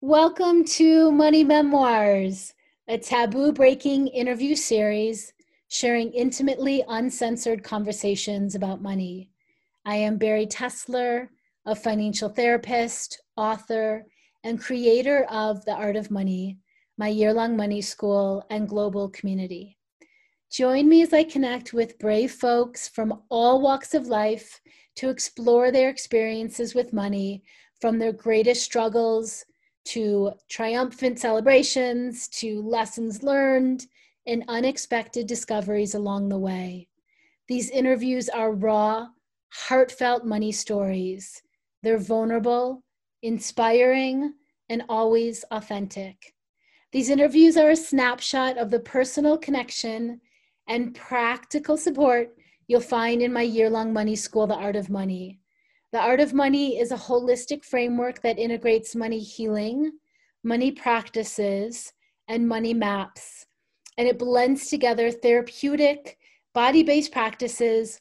Welcome to Money Memoirs, a taboo breaking interview series sharing intimately uncensored conversations about money. I am Bari Tessler, a financial therapist, author, and creator of The Art of Money, my year long money school and global community. Join me as I connect with brave folks from all walks of life to explore their experiences with money from their greatest struggles to triumphant celebrations, to lessons learned, and unexpected discoveries along the way. These interviews are raw, heartfelt money stories. They're vulnerable, inspiring, and always authentic. These interviews are a snapshot of the personal connection and practical support you'll find in my year long money school, The Art of Money. The Art of Money is a holistic framework that integrates money healing, money practices, and money maps. And it blends together therapeutic, body based practices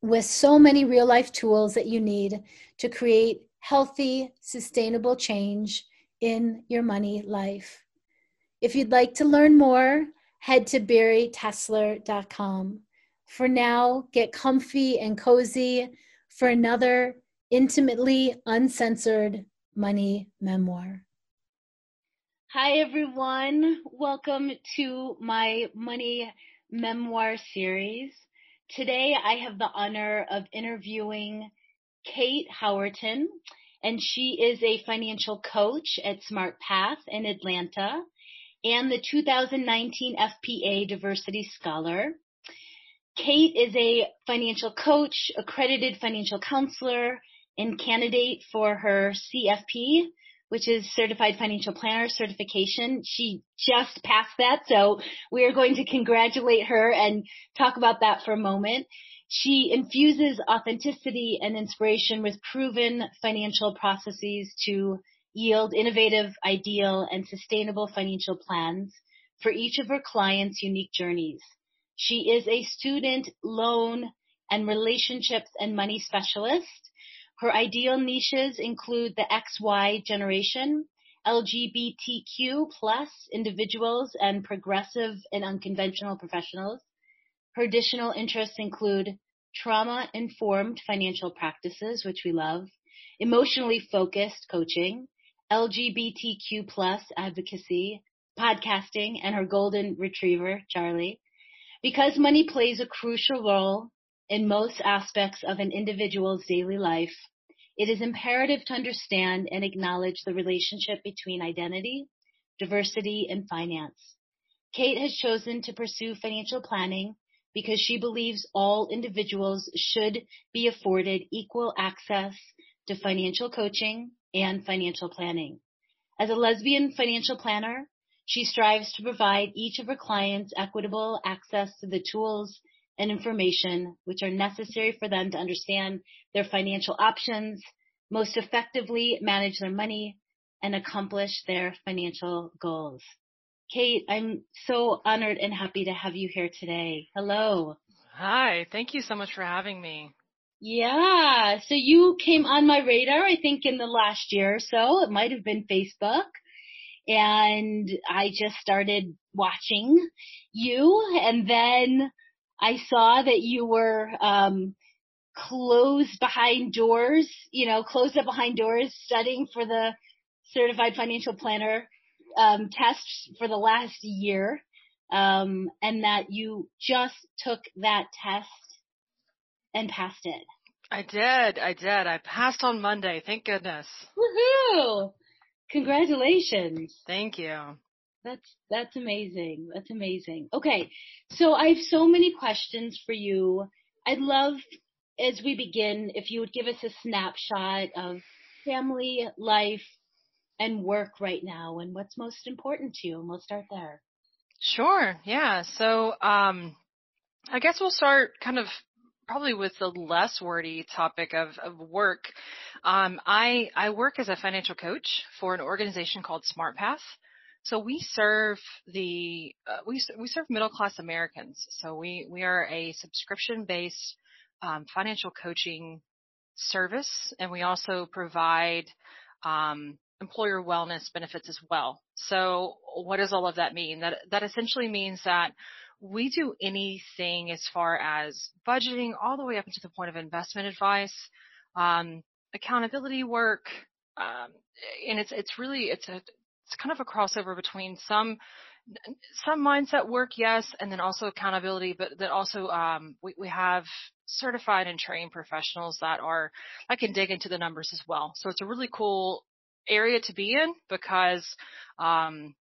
with so many real life tools that you need to create healthy, sustainable change in your money life. If you'd like to learn more, head to baritessler.com. For now, get comfy and cozy for another intimately uncensored money memoir. Hi, everyone. Welcome to my money memoir series. Today, I have the honor of interviewing Kate Howerton, and she is a financial coach at SmartPath in Atlanta and the 2019 FPA Diversity Scholar. Kate is a financial coach, accredited financial counselor, and candidate for her CFP, which is Certified Financial Planner certification. She just passed that, so we are going to congratulate her and talk about that for a moment. She infuses authenticity and inspiration with proven financial processes to yield innovative, ideal, and sustainable financial plans for each of her clients' unique journeys. She is a student loan and relationships and money specialist. Her ideal niches include the XY generation, LGBTQ plus individuals and progressive and unconventional professionals. Her additional interests include trauma informed financial practices, which we love, emotionally focused coaching, LGBTQ plus advocacy, podcasting, and her golden retriever, Charlie. Because money plays a crucial role in most aspects of an individual's daily life, it is imperative to understand and acknowledge the relationship between identity, diversity, and finance. Kate has chosen to pursue financial planning because she believes all individuals should be afforded equal access to financial coaching and financial planning. As a lesbian financial planner, she strives to provide each of her clients equitable access to the tools and information which are necessary for them to understand their financial options, most effectively manage their money, and accomplish their financial goals. Kate, I'm so honored and happy to have you here today. Hello. Hi, thank you so much for having me. Yeah, so you came on my radar, I think, in the last year or so. It might have been Facebook and I just started watching you and then I saw that you were um closed behind doors, you know, closed up behind doors studying for the certified financial planner um test for the last year. Um and that you just took that test and passed it. I did. I did. I passed on Monday. Thank goodness. Woohoo! Congratulations. Thank you. That's that's amazing. That's amazing. Okay. So I have so many questions for you. I'd love as we begin if you would give us a snapshot of family, life, and work right now and what's most important to you and we'll start there. Sure. Yeah. So um I guess we'll start kind of probably with the less wordy topic of, of work. Um, I, I work as a financial coach for an organization called SmartPath. So we serve the uh, we we serve middle class Americans. So we we are a subscription based um, financial coaching service, and we also provide um, employer wellness benefits as well. So what does all of that mean? That, that essentially means that we do anything as far as budgeting all the way up to the point of investment advice, um, accountability work, um, and it's it's really it's a it's kind of a crossover between some some mindset work, yes, and then also accountability, but that also um, we, we have certified and trained professionals that are I can dig into the numbers as well. So it's a really cool area to be in because um,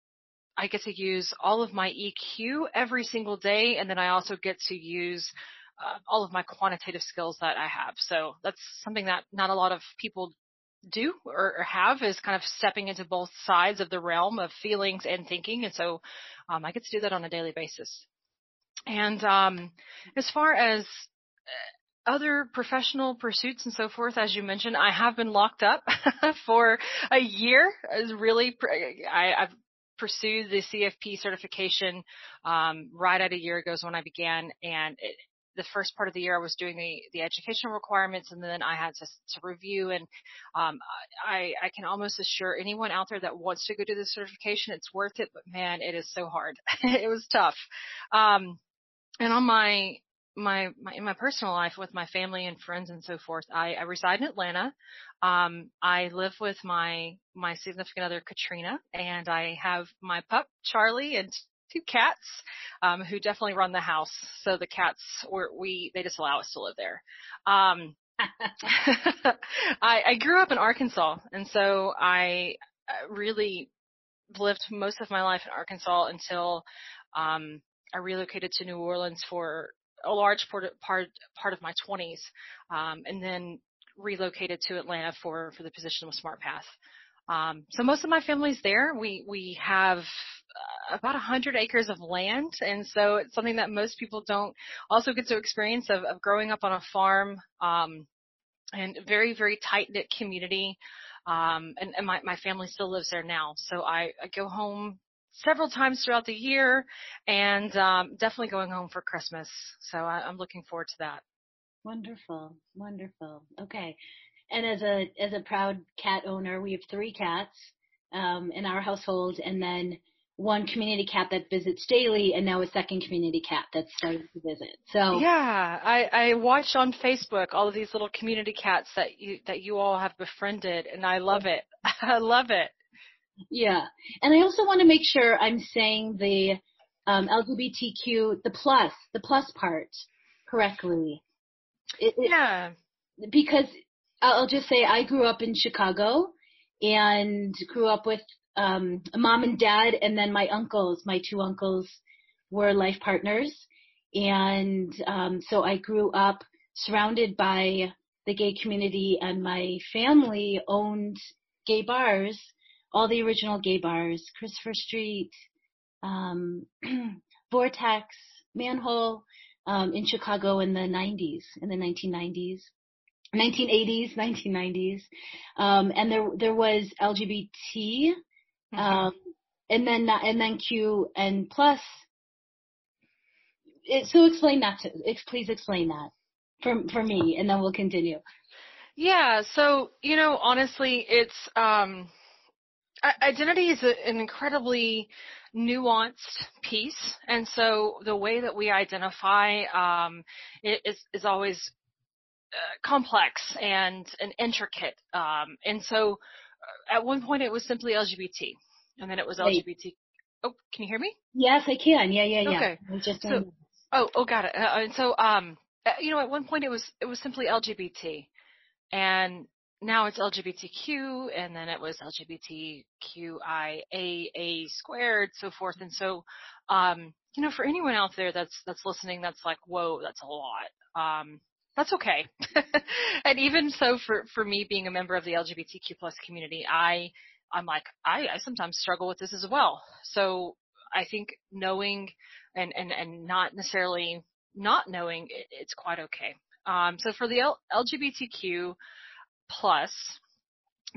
I get to use all of my EQ every single day, and then I also get to use uh, all of my quantitative skills that I have. So that's something that not a lot of people do or, have is kind of stepping into both sides of the realm of feelings and thinking. And so um, I get to do that on a daily basis. And um, as far as uh, other professional pursuits and so forth, as you mentioned, I have been locked up for a year. Really I, I've pursued the CFP certification um, right at a year ago is when I began, and it, the first part of the year I was doing the, the educational requirements and then I had to, to review and um, I, I can almost assure anyone out there that wants to go do the certification, it's worth it, but man, it is so hard. it was tough. Um, and on my, my, my, in my personal life with my family and friends and so forth, I, I reside in Atlanta. Um, I live with my, my significant other, Katrina, and I have my pup, Charlie, and two cats um, who definitely run the house. So the cats, were, we they just allow us to live there. Um, I, I grew up in Arkansas, and so I really lived most of my life in Arkansas until um, I relocated to New Orleans for a large part part part of my 20s, um, and then relocated to Atlanta for for the position with SmartPath. Um, so most of my family's there. We we have uh, about a hundred acres of land, and so it's something that most people don't also get to experience of, of growing up on a farm, um, and very very tight knit community. Um, and, and my my family still lives there now, so I, I go home several times throughout the year, and um, definitely going home for Christmas. So I, I'm looking forward to that. Wonderful, wonderful. Okay, and as a as a proud cat owner, we have three cats um, in our household, and then one community cat that visits daily, and now a second community cat that's starting to visit. So yeah, I I watch on Facebook all of these little community cats that you that you all have befriended, and I love it. I love it. Yeah, and I also want to make sure I'm saying the um, LGBTQ, the plus, the plus part correctly. It, it, yeah. Because I'll just say I grew up in Chicago and grew up with um, a mom and dad, and then my uncles. My two uncles were life partners, and um, so I grew up surrounded by the gay community, and my family owned gay bars, all the original gay bars, Christopher Street, um, Vortex, Manhole, um, in Chicago in the 90s, in the 1990s. 1980s, 1990s, um, and there there was LGBT, mm-hmm. um, and then and then Q and plus. It, so explain that to please explain that for for me, and then we'll continue. Yeah. So you know, honestly, it's um, identity is a, an incredibly nuanced piece, and so the way that we identify um, is is always uh, complex and and intricate. Um, and so uh, at one point it was simply LGBT, and then it was Wait. LGBT. Oh, can you hear me? Yes, I can. Yeah, yeah, yeah. Okay. just so, oh, oh, got it. Uh, and so, um, uh, you know, at one point it was it was simply LGBT, and now it's LGBTQ, and then it was LGBTQIA squared, so forth. And so, um, you know, for anyone out there that's that's listening, that's like, whoa, that's a lot. Um, that's okay. and even so for, for me being a member of the LGBTQ plus community, I, I'm like, I, I sometimes struggle with this as well. So I think knowing and, and, and not necessarily not knowing it, it's quite okay. Um, so for the L- LGBTQ plus,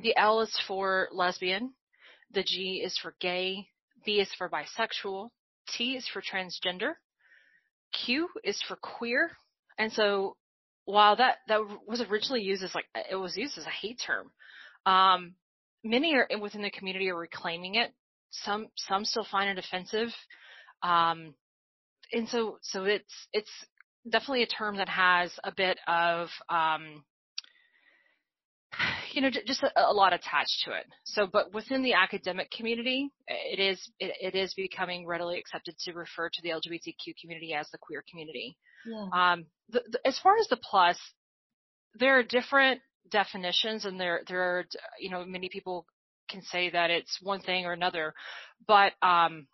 the L is for lesbian, the G is for gay, B is for bisexual, T is for transgender, Q is for queer, and so while that that was originally used as like it was used as a hate term, um, many are within the community are reclaiming it. Some some still find it offensive, um, and so so it's it's definitely a term that has a bit of um, you know just a, a, lot attached to it. So, but within the academic community, it is it, it is becoming readily accepted to refer to the LGBTQ community as the queer community. Yeah. Um, the, the, as far as the plus, there are different definitions, and there there are you know many people can say that it's one thing or another, but um,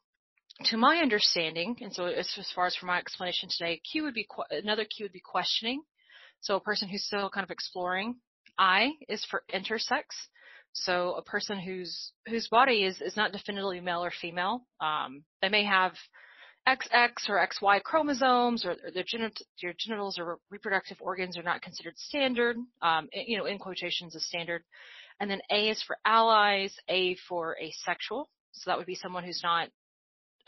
to my understanding, and so as, as far as for my explanation today, Q would be another Q would be questioning. So a person who's still kind of exploring. I is for intersex. So a person whose whose body is is not definitively male or female. Um, they may have XX or XY chromosomes, or, or their, genit- genitals or reproductive organs are not considered standard. Um, you know, in quotations, as standard. And then A is for allies, A for asexual. So that would be someone who's not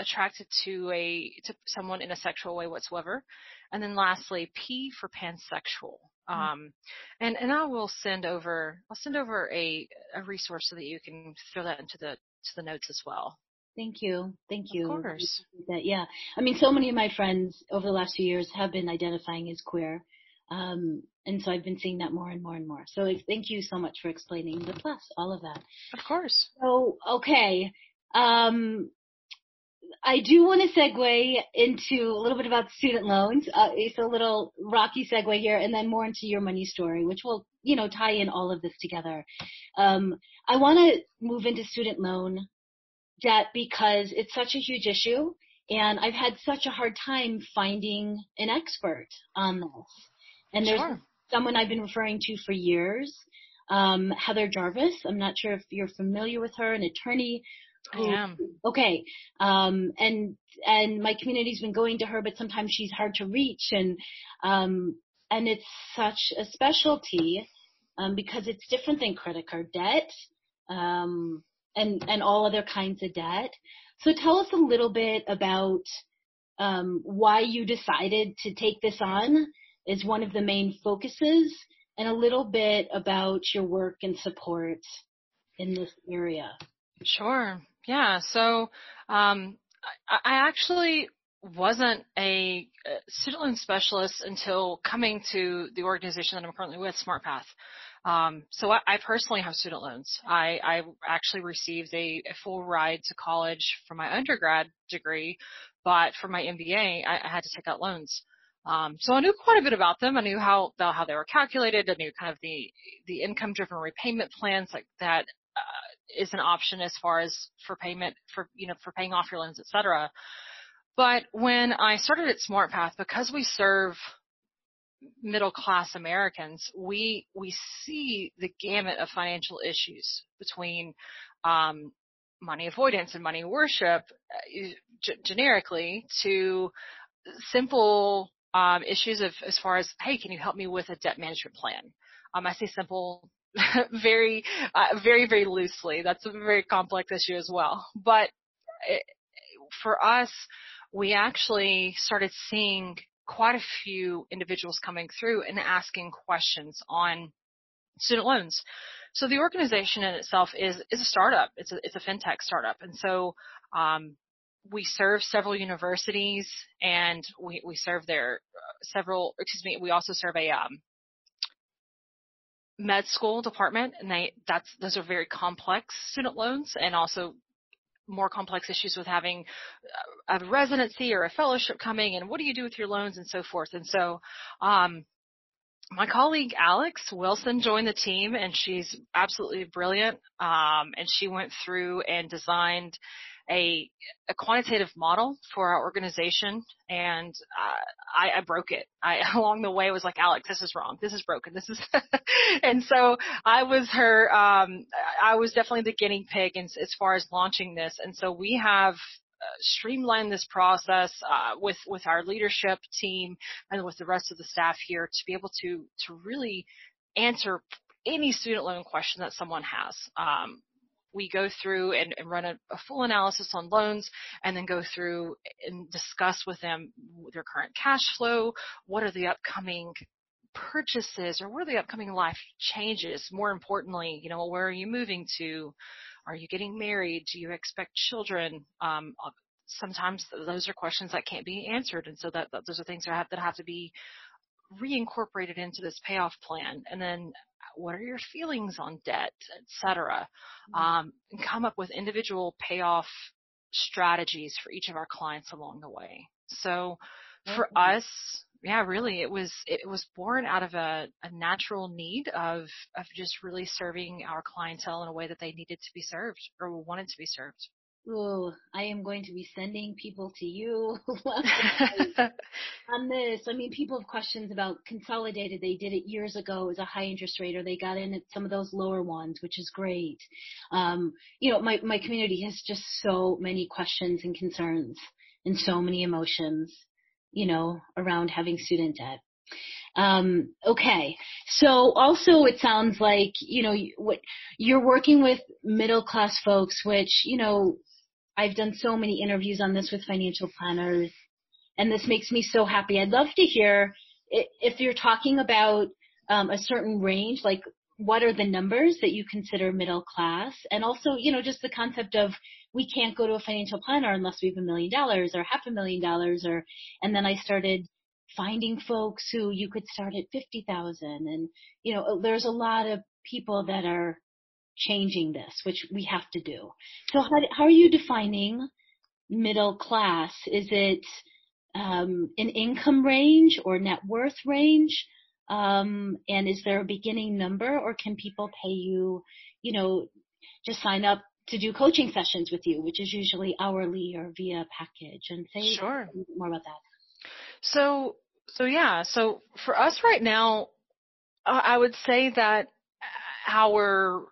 attracted to a to someone in a sexual way whatsoever. And then lastly, P for pansexual. Mm-hmm. Um, and and I will send over I'll send over a a resource so that you can throw that into the to the notes as well. Thank you. Thank you. Of course. That, yeah. I mean, so many of my friends over the last few years have been identifying as queer. Um, and so I've been seeing that more and more and more. So thank you so much for explaining the plus, all of that. Of course. So, okay. Um, I do want to segue into a little bit about student loans. Uh, it's a little rocky segue here, and then more into your money story, which will, you know, tie in all of this together. Um, I want to move into student loan debt because it's such a huge issue, and I've had such a hard time finding an expert on this. And there's sure. someone I've been referring to for years, um, Heather Jarvis. I'm not sure if you're familiar with her, an attorney. I am. Okay. Um, and and my community's been going to her, but sometimes she's hard to reach, and um, and it's such a specialty um, because it's different than credit card debt um, and and all other kinds of debt. So tell us a little bit about um, why you decided to take this on is one of the main focuses and a little bit about your work and support in this area. Sure. Yeah. So, um, I, I actually wasn't a student loan specialist until coming to the organization that I'm currently with, SmartPath. Um, so I, I, personally have student loans. I, I actually received a, a, full ride to college for my undergrad degree, but for my MBA, I, I had to take out loans. Um, so I knew quite a bit about them. I knew how how they were calculated. I knew kind of the the income driven repayment plans like that uh, is an option as far as for payment for you know for paying off your loans, et cetera. But when I started at SmartPath, because we serve middle class Americans, we we see the gamut of financial issues between um, money avoidance and money worship uh, g- generically to simple um, issues of as far as, hey, can you help me with a debt management plan? Um, I say simple, very, uh, very, very loosely. That's a very complex issue as well. But it, for us, we actually started seeing quite a few individuals coming through and asking questions on student loans. So the organization in itself is is a startup. It's a it's a fintech startup, and so um, we serve several universities and we, we serve their uh, several, excuse me, we also serve a um, med school department and they, that's, those are very complex student loans and also more complex issues with having uh, a residency or a fellowship coming and what do you do with your loans and so forth. And so, um, my colleague Alex Wilson joined the team and she's absolutely brilliant. Um, and she went through and designed a, a quantitative model for our organization and uh, I, I broke it. I along the way was like, Alex, this is wrong. This is broken. This is, and so I was her, um, I was definitely the guinea pig in, as far as launching this. And so we have uh, streamlined this process uh, with with our leadership team and with the rest of the staff here to be able to to really answer any student loan question that someone has. Um, we go through and, and run a, a, full analysis on loans and then go through and discuss with them their current cash flow, what are the upcoming purchases or what are the upcoming life changes? More importantly, you know, where are you moving to? Are you getting married? Do you expect children? Um, uh, sometimes those are questions that can't be answered, and so that, that those are things that have, that have to be reincorporated into this payoff plan. And then what are your feelings on debt, etc. Mm-hmm. Um, and come up with individual payoff strategies for each of our clients along the way. So for mm-hmm. us, yeah, really, it was it was born out of a, a natural need of of just really serving our clientele in a way that they needed to be served or wanted to be served. Oh, I am going to be sending people to you on this. I mean, people have questions about consolidated. They did it years ago as a high interest rate, or they got in at some of those lower ones, which is great. Um, you know, my my community has just so many questions and concerns and so many emotions, you know, around having student debt. Um, okay. So also it sounds like, you know, what you're working with middle class folks, which, you know, I've done so many interviews on this with financial planners, and this makes me so happy. I'd love to hear if you're talking about um, a certain range, like what are the numbers that you consider middle class, and also, you know, just the concept of we can't go to a financial planner unless we have a million dollars or half a million dollars, or and then I started finding folks who you could start at fifty thousand, and you know, there's a lot of people that are changing this, which we have to do. So how, how are you defining middle class? Is it um, an income range or net worth range? Um, and is there a beginning number or can people pay you, you know, just sign up to do coaching sessions with you, which is usually hourly or via package and say sure. more about that. So, so yeah, so for us right now, I would say that our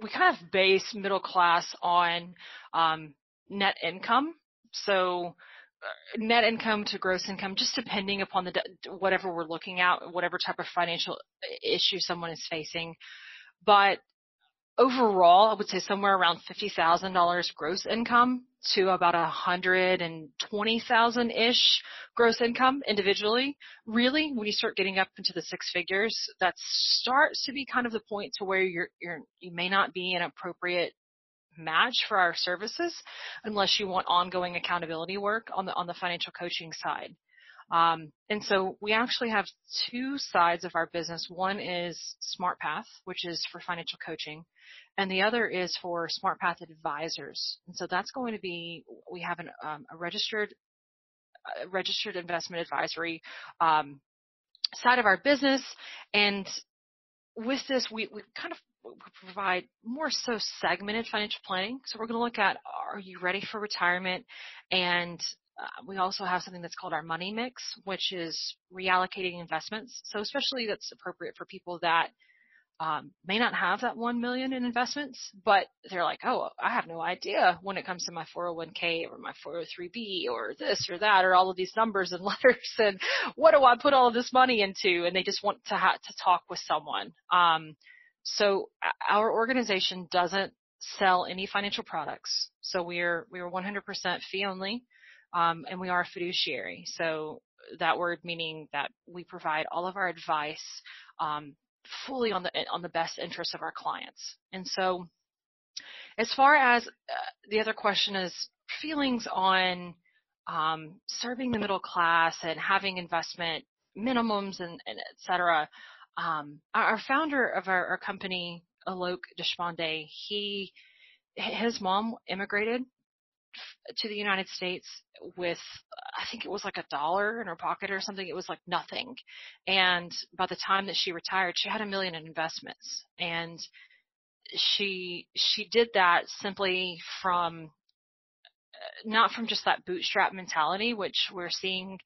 we kind of base middle class on um, net income. So uh, net income to gross income, just depending upon the whatever we're looking at, whatever type of financial issue someone is facing. But overall, I would say somewhere around $50,000 gross income to about a 120,000 ish gross income individually. Really, when you start getting up into the six figures, that starts to be kind of the point to where you're, you're you may not be an appropriate match for our services unless you want ongoing accountability work on the on the financial coaching side. Um, and so we actually have two sides of our business. One is SmartPath, which is for financial coaching, and the other is for SmartPath advisors. And so that's going to be we have an, um, a registered a registered investment advisory um, side of our business, and with this we, we kind of provide more so segmented financial planning. So we're going to look at are you ready for retirement and uh, we also have something that's called our money mix, which is reallocating investments. So especially that's appropriate for people that um, may not have that one million in investments, but they're like, oh, I have no idea when it comes to my 401k or my 403b or this or that or all of these numbers and letters and what do I put all of this money into? And they just want to to talk with someone. Um, so our organization doesn't sell any financial products. So we're we're 100% fee only um, and we are a fiduciary. So that word meaning that we provide all of our advice um, fully on the on the best interests of our clients. And so, as far as uh, the other question is feelings on um, serving the middle class and having investment minimums and, and et cetera. Um, our, founder of our, our company, Alok Deshpande, he his mom immigrated to the United States with I think it was like a dollar in her pocket or something. It was like nothing. And by the time that she retired, she had a million in investments. And she she did that simply from not from just that bootstrap mentality, which we're seeing.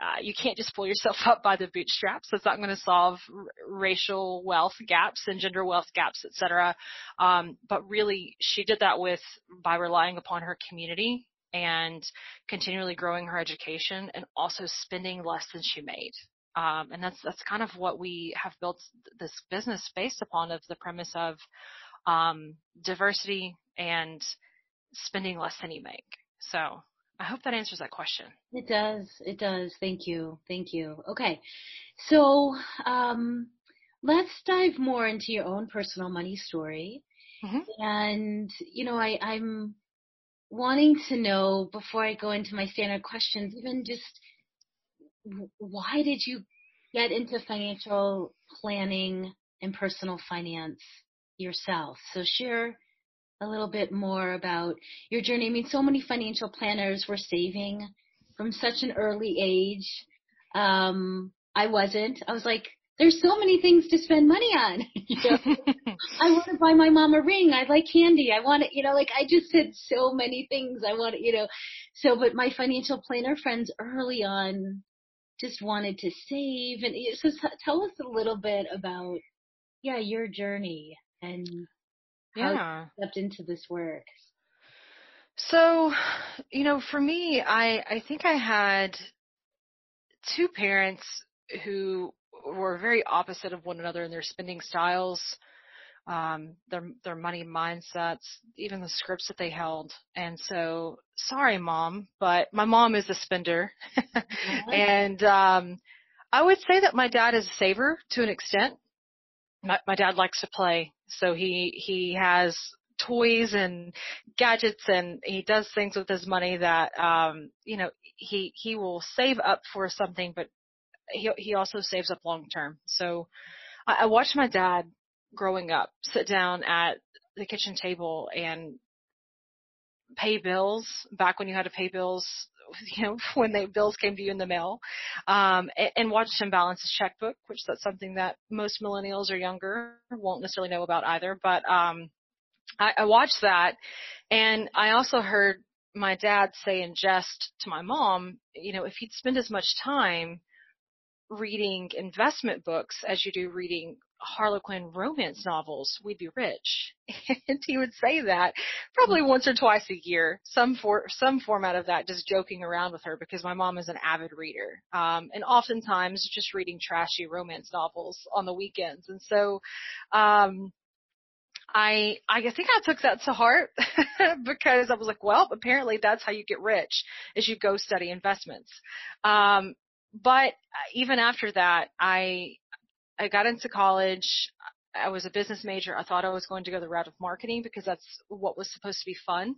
Uh, you can't just pull yourself up by the bootstraps. That's not going to solve r- racial wealth gaps and gender wealth gaps, et cetera. Um, but really, she did that with by relying upon her community and continually growing her education and also spending less than she made. Um, and that's that's kind of what we have built this business based upon of the premise of um, diversity and spending less than you make. So I hope that answers that question. It does. It does. Thank you. Thank you. Okay. So, um, let's dive more into your own personal money story. Mm-hmm. And, you know, I, I'm wanting to know before I go into my standard questions, even just why did you get into financial planning and personal finance yourself? So share a little bit more about your journey. I mean, so many financial planners were saving from such an early age. Um, I wasn't. I was like, there's so many things to spend money on. you know? I want to buy my mom a ring. I like candy. I want to, you know, like I just said so many things. I want to, you know, so, but my financial planner friends early on just wanted to save. And so tell us a little bit about, yeah, your journey and how yeah. you stepped into this work. So, you know, for me, I, I think I had two parents who were very opposite of one another in their spending styles, um, their their money mindsets, even the scripts that they held. And so, sorry, mom, but my mom is a spender, and um, I would say that my dad is a saver to an extent. My, my dad likes to play, so he he has toys and gadgets and he does things with his money that um you know he he will save up for something but he he also saves up long term. So I, I watched my dad growing up sit down at the kitchen table and pay bills back when you had to pay bills you know when the bills came to you in the mail um and, and watched him balance his checkbook which that's something that most millennials or younger won't necessarily know about either but um I, I watched that and i also heard my dad say in jest to my mom you know if he'd spend as much time reading investment books as you do reading Harlequin romance novels, we'd be rich. and he would say that probably once or twice a year, some for some format of that, just joking around with her because my mom is an avid reader, um, and oftentimes just reading trashy romance novels on the weekends. And so, um, I I think I took that to heart because I was like, well, apparently that's how you get rich is you go study investments. Um, but even after that, I I got into college. I was a business major. I thought I was going to go the route of marketing because that's what was supposed to be fun.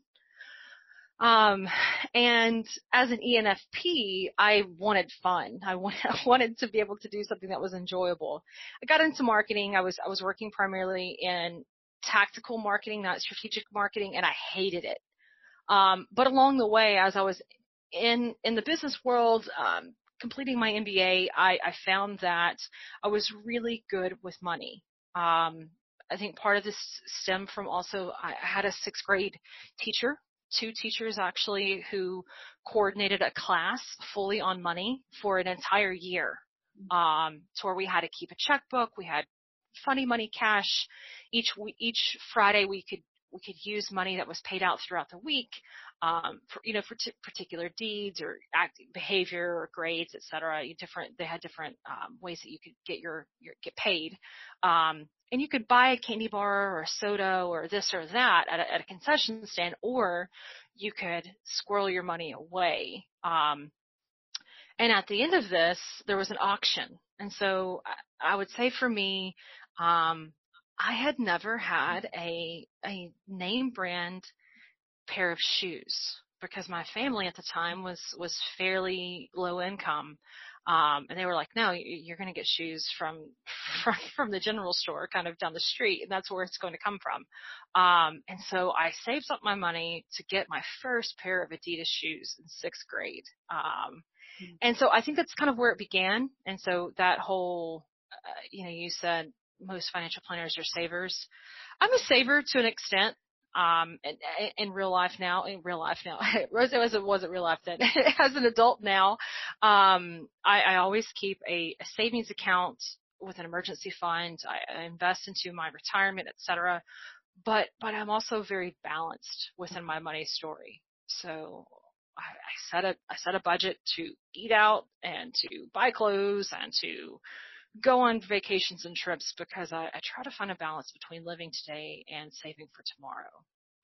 Um, and as an ENFP, I wanted fun. I wanted to be able to do something that was enjoyable. I got into marketing. I was I was working primarily in tactical marketing, not strategic marketing, and I hated it. Um, but along the way, as I was in in the business world, um, completing my MBA, I, I found that I was really good with money. Um, I think part of this stemmed from also I had a sixth grade teacher, two teachers actually, who coordinated a class fully on money for an entire year. Um, to where we had to keep a checkbook, we had funny money cash. Each each Friday we could we could use money that was paid out throughout the week um, for, you know, for t- particular deeds or act behavior or grades, et cetera. You different, they had different um, ways that you could get your, your get paid. Um, and you could buy a candy bar or a soda or this or that at a, at a concession stand, or you could squirrel your money away. Um, and at the end of this, there was an auction. And so I, I would say for me, um, I had never had a a name brand pair of shoes because my family at the time was was fairly low income um and they were like no you're going to get shoes from from from the general store kind of down the street and that's where it's going to come from um and so i saved up my money to get my first pair of adidas shoes in 6th grade um mm-hmm. and so i think that's kind of where it began and so that whole uh, you know you said most financial planners are savers i'm a saver to an extent um in, in real life now in real life now Rosa wasn't wasn't real life then. As an adult now um I, I always keep a, a savings account with an emergency fund. I, I invest into my retirement etc but but I'm also very balanced within my money story. So I, I set a I set a budget to eat out and to buy clothes and to go on vacations and trips because I, I try to find a balance between living today and saving for tomorrow.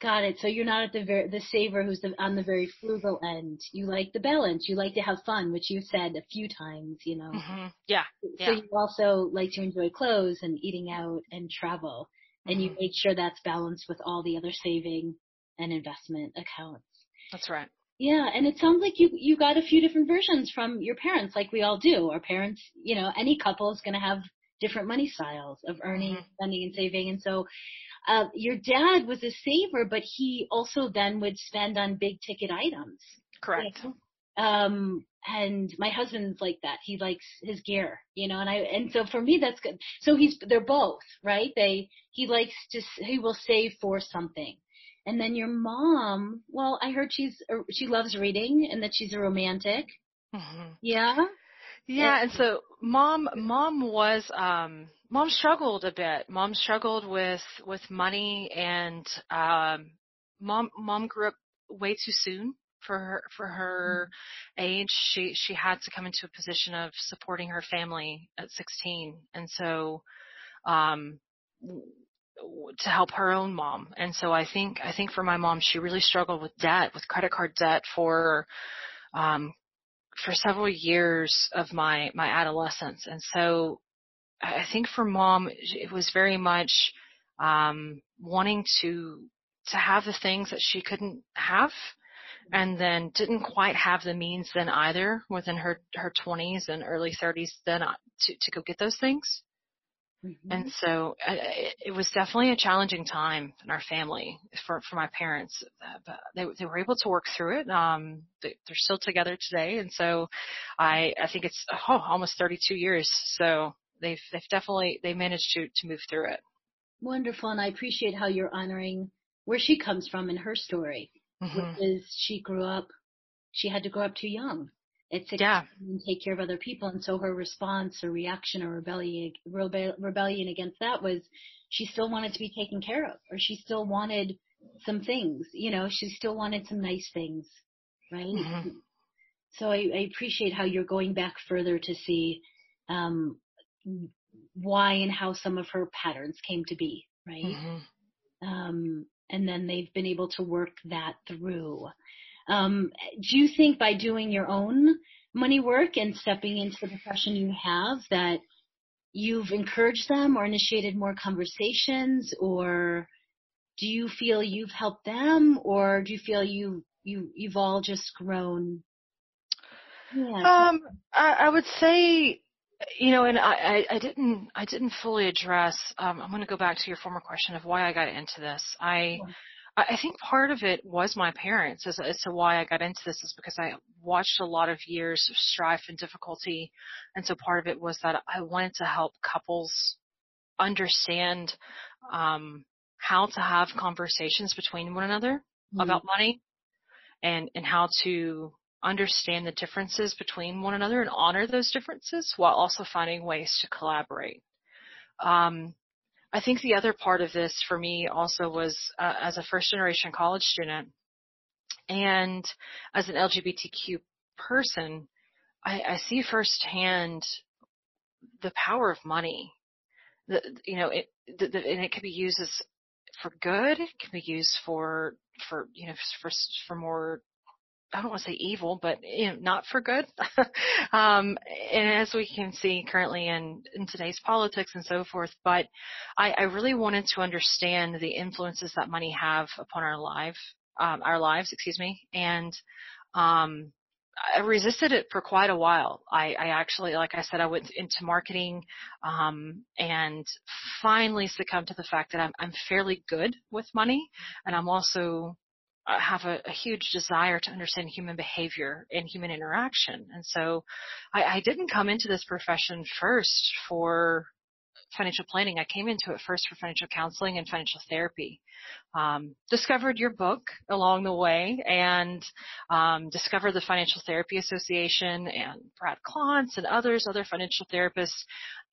Got it. So you're not at the very, the saver who's the, on the very frugal end. You like the balance. You like to have fun, which you've said a few times, you know. Mm-hmm. Yeah. So yeah. you also like to enjoy clothes and eating out and travel. And mm-hmm. you make sure that's balanced with all the other saving and investment accounts. That's right. Yeah, and it sounds like you you got a few different versions from your parents, like we all do. Our parents, you know, any couple is going to have different money styles of earning, mm-hmm. spending, and saving. And so, uh, your dad was a saver, but he also then would spend on big ticket items. Correct. You know? Um, and my husband's like that. He likes his gear, you know, and I, and so for me, that's good. So he's, they're both, right? They, he likes to, he will save for something. And then your mom, well, I heard she's, she loves reading and that she's a romantic. Mm-hmm. Yeah. Yeah. And so mom, mom was, um, mom struggled a bit. Mom struggled with, with money and, um, mom, mom grew up way too soon for her, for her mm-hmm. age. She, she had to come into a position of supporting her family at 16. And so, um, to help her own mom. And so I think I think for my mom, she really struggled with debt, with credit card debt for um, for several years of my my adolescence. And so I think for mom, it was very much um, wanting to to have the things that she couldn't have and then didn't quite have the means then either within her her 20s and early 30s then uh, to to go get those things Mm-hmm. And so uh, it was definitely a challenging time in our family for, for my parents, uh, but they, they were able to work through it. Um, they, are still together today. And so I, I think it's oh, almost 32 years. So they've, they've definitely, they managed to, to move through it. Wonderful. And I appreciate how you're honoring where she comes from in her story, mm-hmm. which is she grew up, she had to grow up too young 16 yeah. and take care of other people. And so her response or reaction or rebellion, rebellion against that was she still wanted to be taken care of or she still wanted some things, you know, she still wanted some nice things, right? Mm-hmm. So I, I, appreciate how you're going back further to see, um, why and how some of her patterns came to be, right? Mm-hmm. Um, and then they've been able to work that through. Um, do you think by doing your own money work and stepping into the profession you have that you've encouraged them or initiated more conversations? Or do you feel you've helped them? Or do you feel you you you've all just grown? Yeah. um I, I would say you know and I, I, I didn't i didn't fully address um i'm going to go back to your former question of why i got into this. I I think part of it was my parents as, as to why I got into this is because I watched a lot of years of strife and difficulty. And so part of it was that I wanted to help couples understand, um, how to have conversations between one another mm-hmm. about money and, and how to understand the differences between one another and honor those differences while also finding ways to collaborate. Um, I think the other part of this for me also was uh, as a first generation college student and as an LGBTQ person, I, I see firsthand the power of money. The, you know, it, the, the, and it can be used as for good. It can be used for, for, you know, for, for more I don't want to say evil, but you know, not for good. um, and as we can see currently in, in today's politics and so forth, but I, I really wanted to understand the influences that money have upon our life, um, our lives, excuse me, and um, I resisted it for quite a while. I, I actually, like I said, I went into marketing um, and finally succumbed to the fact that I'm, I'm fairly good with money, and I'm also have a, a, huge desire to understand human behavior and human interaction. And so I, I didn't come into this profession first for financial planning. I came into it first for financial counseling and financial therapy. Um, discovered your book along the way and um, discovered the Financial Therapy Association and Brad Klontz and others, other financial therapists.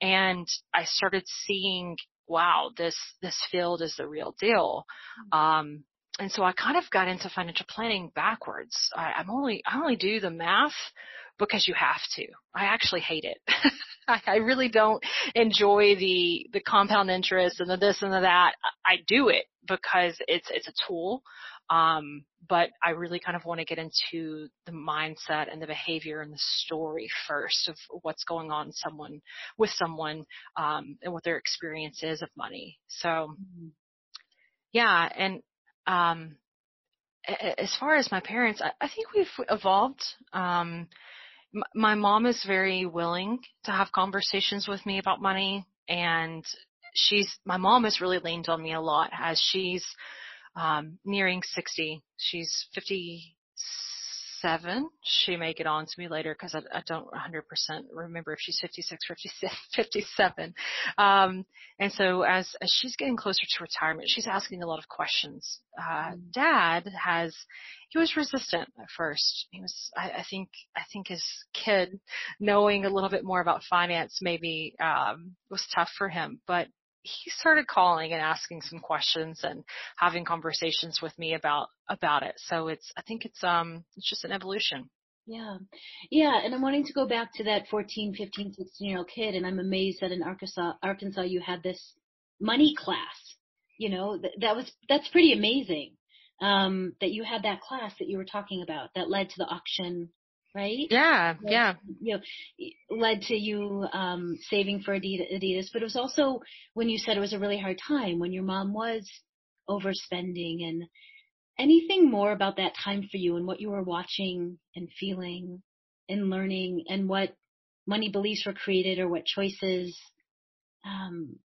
And I started seeing, wow, this this field is the real deal. Um, and so I kind of got into financial planning backwards. I, I'm only I only do the math because you have to. I actually hate it. I, I really don't enjoy the the compound interest and the this and the that. I do it because it's it's a tool. Um, but I really kind of want to get into the mindset and the behavior and the story first of what's going on someone with someone um, and what their experience is of money. So, mm-hmm. yeah, and um, as far as my parents, I, I think we've evolved. Um, m- my mom is very willing to have conversations with me about money, and she's my mom has really leaned on me a lot as she's um, nearing 60. She's 50 57. She may get on to me later because I, I, don't 100% remember if she's 56 or 57. Um, and so as, as she's getting closer to retirement, she's asking a lot of questions. Uh, mm. dad has, he was resistant at first. He was, I, I think, I think his kid knowing a little bit more about finance maybe, um, was tough for him, but he started calling and asking some questions and having conversations with me about about it. So it's I think it's um it's just an evolution. Yeah. Yeah, and I'm wanting to go back to that 14, 15, 16 year old kid and I'm amazed that in Arkansas Arkansas you had this money class. You know, that, that was that's pretty amazing. Um that you had that class that you were talking about that led to the auction right? Yeah, yeah. You know, led to you um, saving for Adidas, but it was also when you said it was a really hard time when your mom was overspending and anything more about that time for you and what you were watching and feeling and learning and what money beliefs were created or what choices um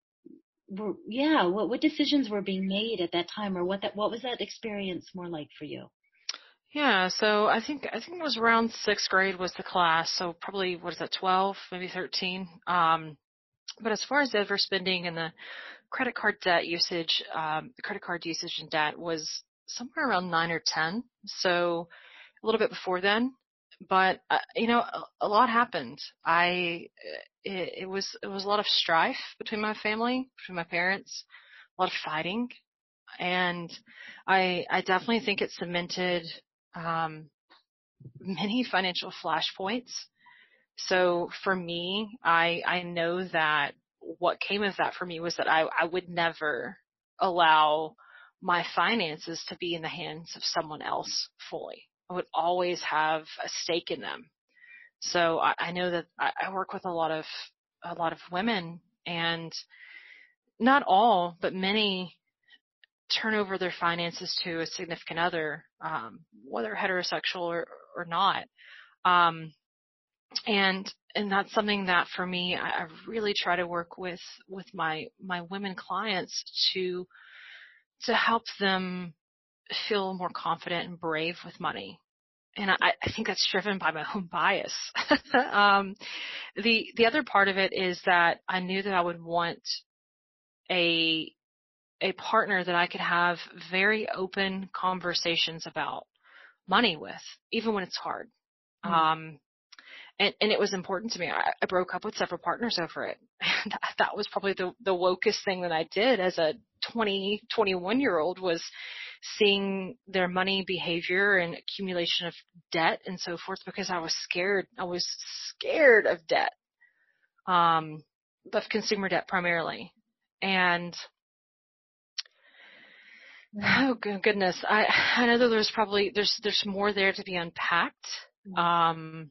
were yeah what what decisions were being made at that time or what that what was that experience more like for you yeah, so I think I think it was around sixth grade was the class, so probably what is that, twelve, maybe thirteen. Um, but as far as overspending and the credit card debt usage, um, the credit card usage and debt was somewhere around nine or ten, so a little bit before then. But uh, you know, a, a lot happened. I it, it was it was a lot of strife between my family, between my parents, a lot of fighting, and I I definitely think it cemented um, many financial flashpoints. So for me, I I know that what came of that for me was that I I would never allow my finances to be in the hands of someone else fully. I would always have a stake in them. So I, I know that I, I work with a lot of a lot of women and not all, but many turn over their finances to a significant other, um, whether heterosexual or, or not. Um, and and that's something that for me I, I really try to work with with my my women clients to to help them feel more confident and brave with money and I, I think that's driven by my own bias. um, the the other part of it is that I knew that I would want a a partner that I could have very open conversations about money with, even when it's hard. Mm-hmm. Um, and, and it was important to me. I, I broke up with several partners over it. And that was probably the, the wokest thing that I did as a 20, 21 year old was seeing their money behavior and accumulation of debt and so forth because I was scared. I was scared of debt. Um, of consumer debt primarily. And Oh goodness, I I know that there's probably there's there's more there to be unpacked. Mm-hmm. Um,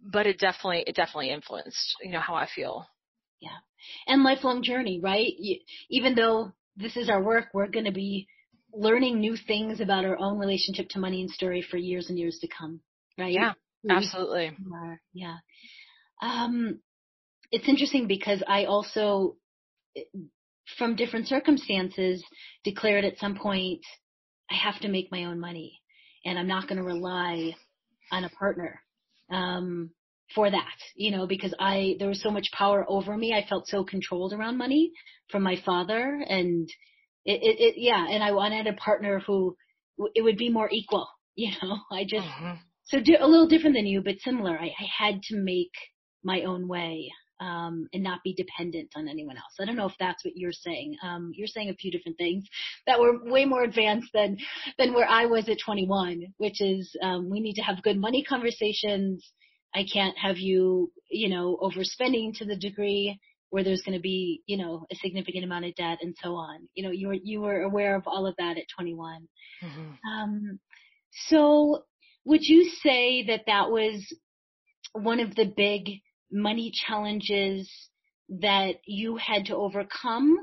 but it definitely it definitely influenced you know how I feel. Yeah, and lifelong journey, right? You, even though this is our work, we're going to be learning new things about our own relationship to money and story for years and years to come, right? Yeah, absolutely. Yeah. Um, it's interesting because I also from different circumstances declared at some point, I have to make my own money and I'm not going to rely on a partner. Um, for that, you know, because I, there was so much power over me. I felt so controlled around money from my father and it, it, it yeah, and I wanted a partner who it would be more equal, you know, I just, mm-hmm. so di- a little different than you, but similar. I, I had to make my own way. Um, and not be dependent on anyone else. I don't know if that's what you're saying. Um, you're saying a few different things that were way more advanced than than where I was at 21, which is um, we need to have good money conversations. I can't have you, you know, overspending to the degree where there's going to be, you know, a significant amount of debt and so on. You know, you were you were aware of all of that at 21. Mm-hmm. Um, so, would you say that that was one of the big money challenges that you had to overcome?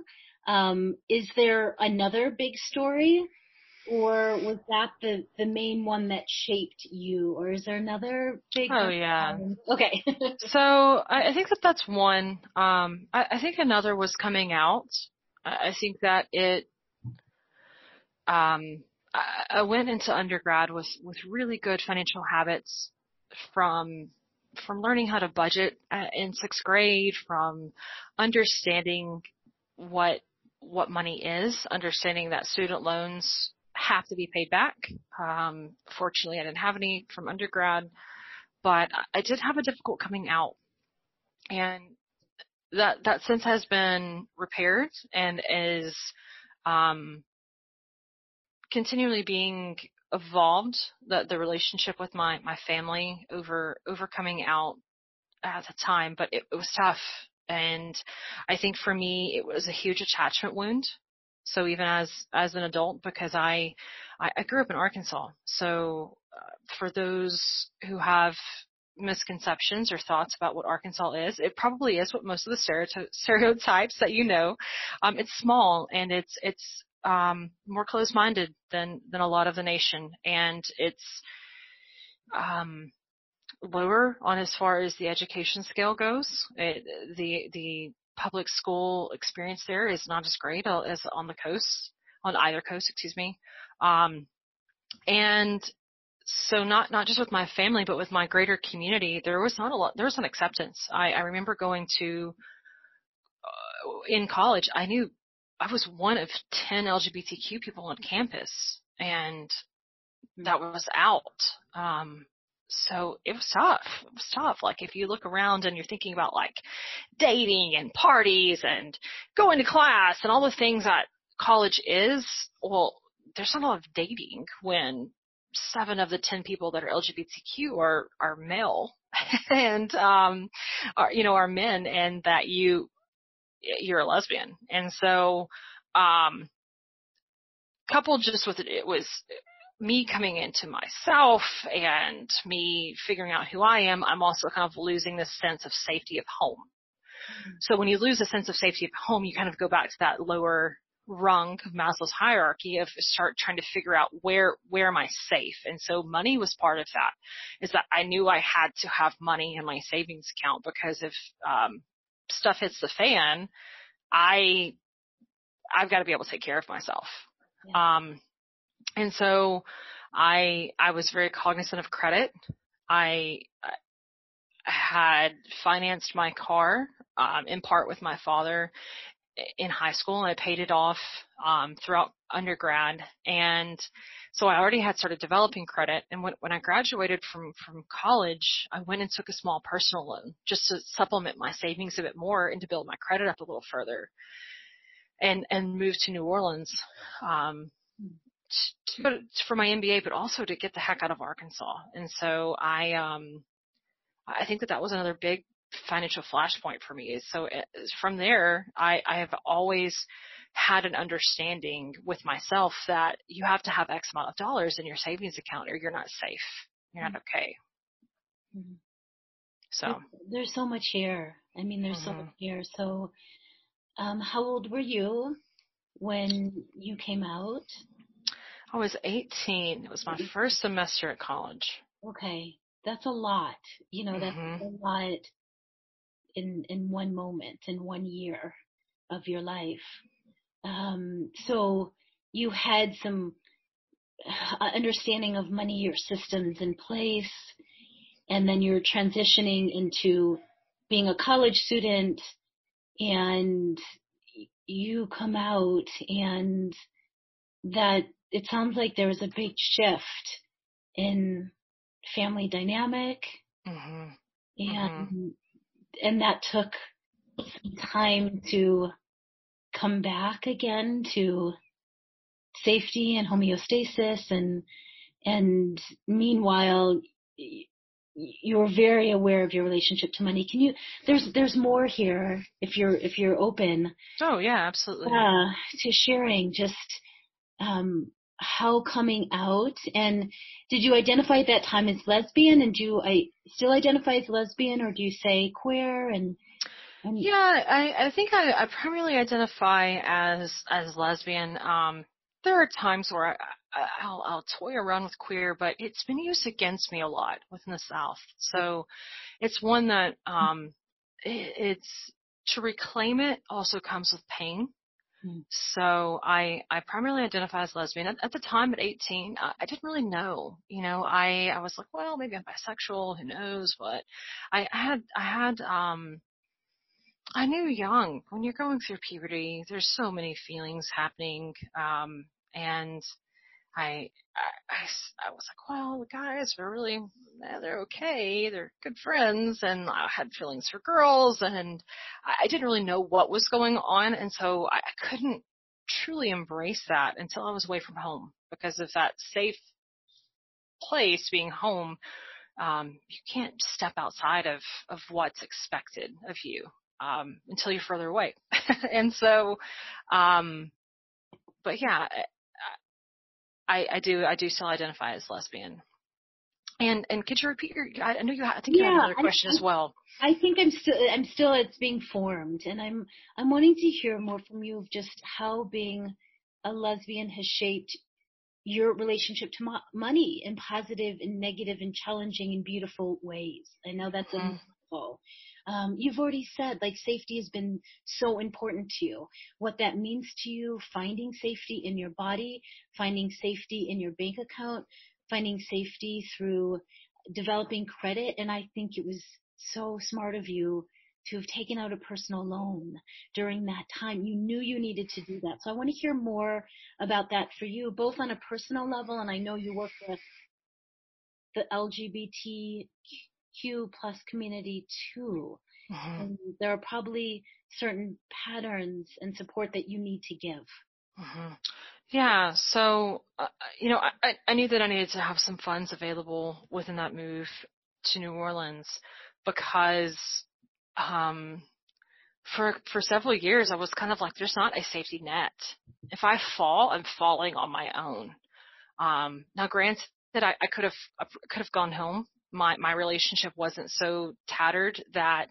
Um, is there another big story? Or was that the, the main one that shaped you? Or is there another big? Oh yeah. Okay. so I, I, think that that's one. Um, I, I, think another was coming out. I, I think that it. Um, I went into undergrad with with really good financial habits from from learning how to budget in sixth grade, from understanding what what money is, understanding that student loans have to be paid back. Um, fortunately, I didn't have any from undergrad, but I did have a difficult coming out, and that that sense has been repaired and is um, continually being evolved the the relationship with my my family over over coming out at the time, but it, it was tough. And I think for me, it was a huge attachment wound. So even as as an adult, because I I, I grew up in Arkansas, so uh, for those who have misconceptions or thoughts about what Arkansas is, it probably is what most of the stereotypes that you know. Um, it's small and it's it's um, more closed-minded than than a lot of the nation, and it's um, lower on as far as the education scale goes. It, the the public school experience there is not as great as on the coast, on either coast, excuse me. Um, and so not not just with my family, but with my greater community, there was not a lot. There was an acceptance. I, I remember going to uh, in college. I knew I was one of 10 LGBTQ people on campus and that was out. Um, so it was tough. It was tough. Like if you look around and you're thinking about like dating and parties and going to class and all the things that college is, well, there's not a lot of dating when seven of the 10 people that are LGBTQ are, are male and, um, are, you know, are men and that you, you're a lesbian. And so, um, coupled just with it, it was me coming into myself and me figuring out who I am, I'm also kind of losing this sense of safety of home. Mm-hmm. So when you lose a sense of safety of home, you kind of go back to that lower rung of Maslow's hierarchy of start trying to figure out where where am I safe. And so money was part of that. Is that I knew I had to have money in my savings account because if um, stuff hits the fan, I I've got to be able to take care of myself. Yeah. Um, and so I I was very cognizant of credit. I, I had financed my car um, in part with my father in high school, and I paid it off um, throughout undergrad. And so I already had started developing credit. And when, when I graduated from from college, I went and took a small personal loan just to supplement my savings a bit more and to build my credit up a little further. And and moved to New Orleans um, to, for my MBA, but also to get the heck out of Arkansas. And so I um I think that that was another big financial flashpoint for me. So uh, from there, I, I have always had an understanding with myself that you have to have X amount of dollars in your savings account or you're not safe. You're not mm-hmm. okay. Mm-hmm. So there's, there's, so much here. I mean, there's mm-hmm. so much here. So, um, how old were you when you came out? I was 18. It was my first semester at college. Okay. That's a lot. You know, that's mm-hmm. a lot in, in one moment, in one year of your life. Um, so you had some uh, understanding of money, your systems in place, and then you're transitioning into being a college student and you come out and that it sounds like there was a big shift in family dynamic mm-hmm. and mm-hmm. And that took some time to come back again to safety and homeostasis and and meanwhile you're very aware of your relationship to money. Can you there's there's more here if you're if you're open. Oh yeah, absolutely. Yeah, uh, to sharing just um how coming out and did you identify at that time as lesbian and do I still identify as lesbian or do you say queer and, and yeah I, I think I, I primarily identify as as lesbian um there are times where I, I'll, I'll toy around with queer, but it's been used against me a lot within the South. So it's one that um, it, it's to reclaim it also comes with pain. Mm. So I I primarily identify as lesbian. At, at the time, at 18, I, I, didn't really know. You know, I I was like, well, maybe I'm bisexual. Who knows? But I, I had I had um I knew young when you're going through puberty. There's so many feelings happening, um, and I, I, I was like, well, the guys are really, they're okay. They're good friends. And I had feelings for girls and I didn't really know what was going on. And so I couldn't truly embrace that until I was away from home because of that safe place being home. Um, you can't step outside of, of what's expected of you, um, until you're further away. and so, um, but yeah, I, I do I do still identify as lesbian. And and could you repeat your? I know you. I think yeah, you have another question I, as well. I think I'm still I'm still it's being formed, and I'm I'm wanting to hear more from you of just how being a lesbian has shaped your relationship to mo- money in positive and negative and challenging and beautiful ways. I know that's mm-hmm. a um, you've already said like safety has been so important to you. What that means to you, finding safety in your body, finding safety in your bank account, finding safety through developing credit. And I think it was so smart of you to have taken out a personal loan during that time. You knew you needed to do that. So I want to hear more about that for you, both on a personal level, and I know you work with the Q plus community too. Mm-hmm. And there are probably certain patterns and support that you need to give. Mm-hmm. Yeah, so uh, you know, I, I knew that I needed to have some funds available within that move to New Orleans because um, for for several years I was kind of like, there's not a safety net. If I fall, I'm falling on my own. Um, now, granted, I, I could have I could have gone home my my relationship wasn't so tattered that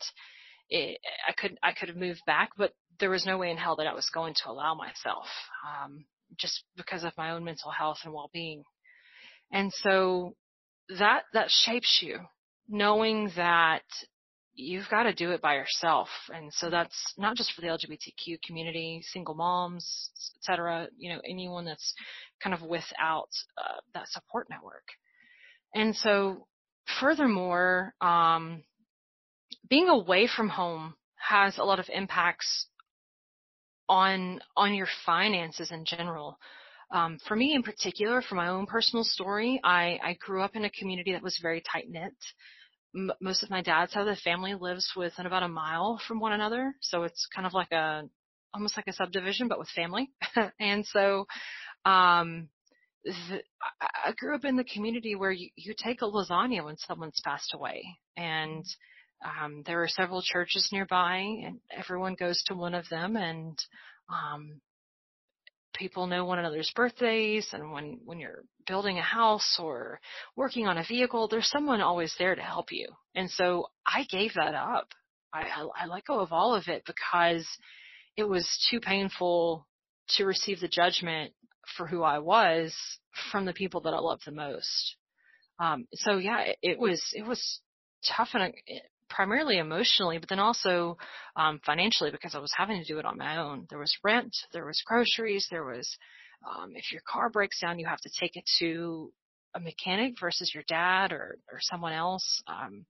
it, I could I could have moved back, but there was no way in hell that I was going to allow myself, um, just because of my own mental health and well-being. And so that that shapes you, knowing that you've got to do it by yourself. And so that's not just for the LGBTQ community, single moms, etc. You know, anyone that's kind of without uh, that support network. And so furthermore, um, being away from home has a lot of impacts on on your finances in general. Um, for me in particular, for my own personal story, I, I grew up in a community that was very tight knit. M- most of my dad's side of the family lives within about a mile from one another, so it's kind of like a almost like a subdivision, but with family. and so, um, I grew up in the community where you, you take a lasagna when someone's passed away, and um, there are several churches nearby, and everyone goes to one of them, and um, people know one another's birthdays. And when when you're building a house or working on a vehicle, there's someone always there to help you. And so I gave that up. I, I, I let go of all of it because it was too painful to receive the judgment for who I was from the people that I loved the most. Um, so yeah, it, it, was it was tough and uh, primarily emotionally, but then also um, financially because I was having to do it on my own. There was rent, there was groceries, there was um, if your car breaks down, you have to take it to a mechanic versus your dad or or someone else. Um,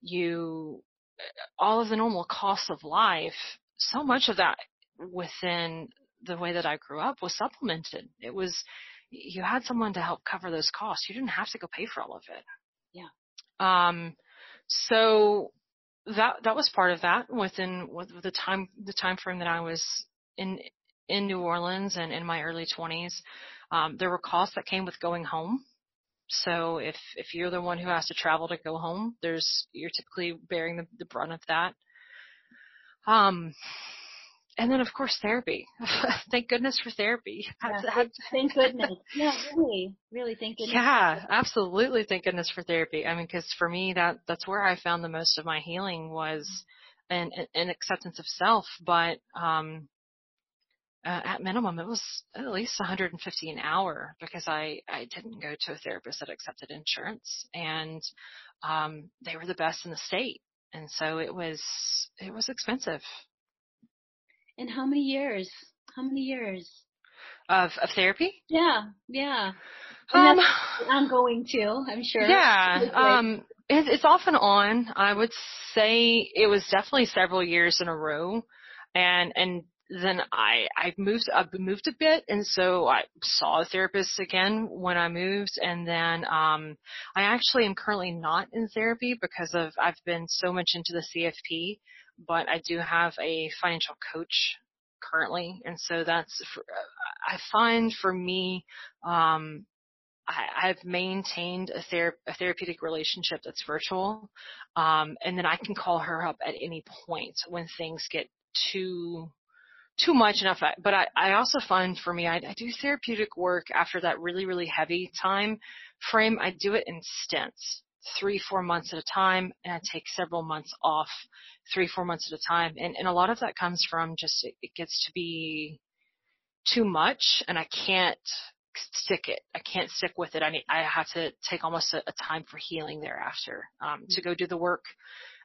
you uh, all of the normal costs of life. So much of that within the way that I grew up was supplemented. It was you had someone to help cover those costs. You didn't have to go pay for all of it. Yeah. Um, so that that was part of that within with the time the time frame that I was in in New Orleans and in my early 20s. Um, there were costs that came with going home. So if if you're the one who has to travel to go home, there's you're typically bearing the, the brunt of that. Um, and then of course therapy. thank goodness for therapy. Yeah, thank goodness. Yeah, really, really thank goodness. Yeah, absolutely. Thank goodness for therapy. I mean, because for me, that that's where I found the most of my healing was an, an acceptance of self. But um, uh, at minimum, it was at least 150 an hour because I I didn't go to a therapist that accepted insurance, and um, they were the best in the state, and so it was it was expensive. In how many years? How many years? Of of therapy? Yeah, yeah. Um, ongoing too, I'm sure. Yeah. Um, it, it's off and on. I would say it was definitely several years in a row, and and then I I moved I moved a bit, and so I saw a therapist again when I moved, and then um, I actually am currently not in therapy because of I've been so much into the CFP but I do have a financial coach currently, and so that's for, I find for me, um, I, have maintained a, ther- a, therapeutic relationship that's virtual, um, and then I can call her up at any point when things get too too much enough. But I, I also find for me, I, I do therapeutic work after that really really heavy time frame. I do it in stints three, four months at a time, and I take several months off, three, four months at a time. And, and a lot of that comes from just it, it gets to be too much, and I can't stick it. I can't stick with it. I need, I have to take almost a, a time for healing thereafter, um, to go do the work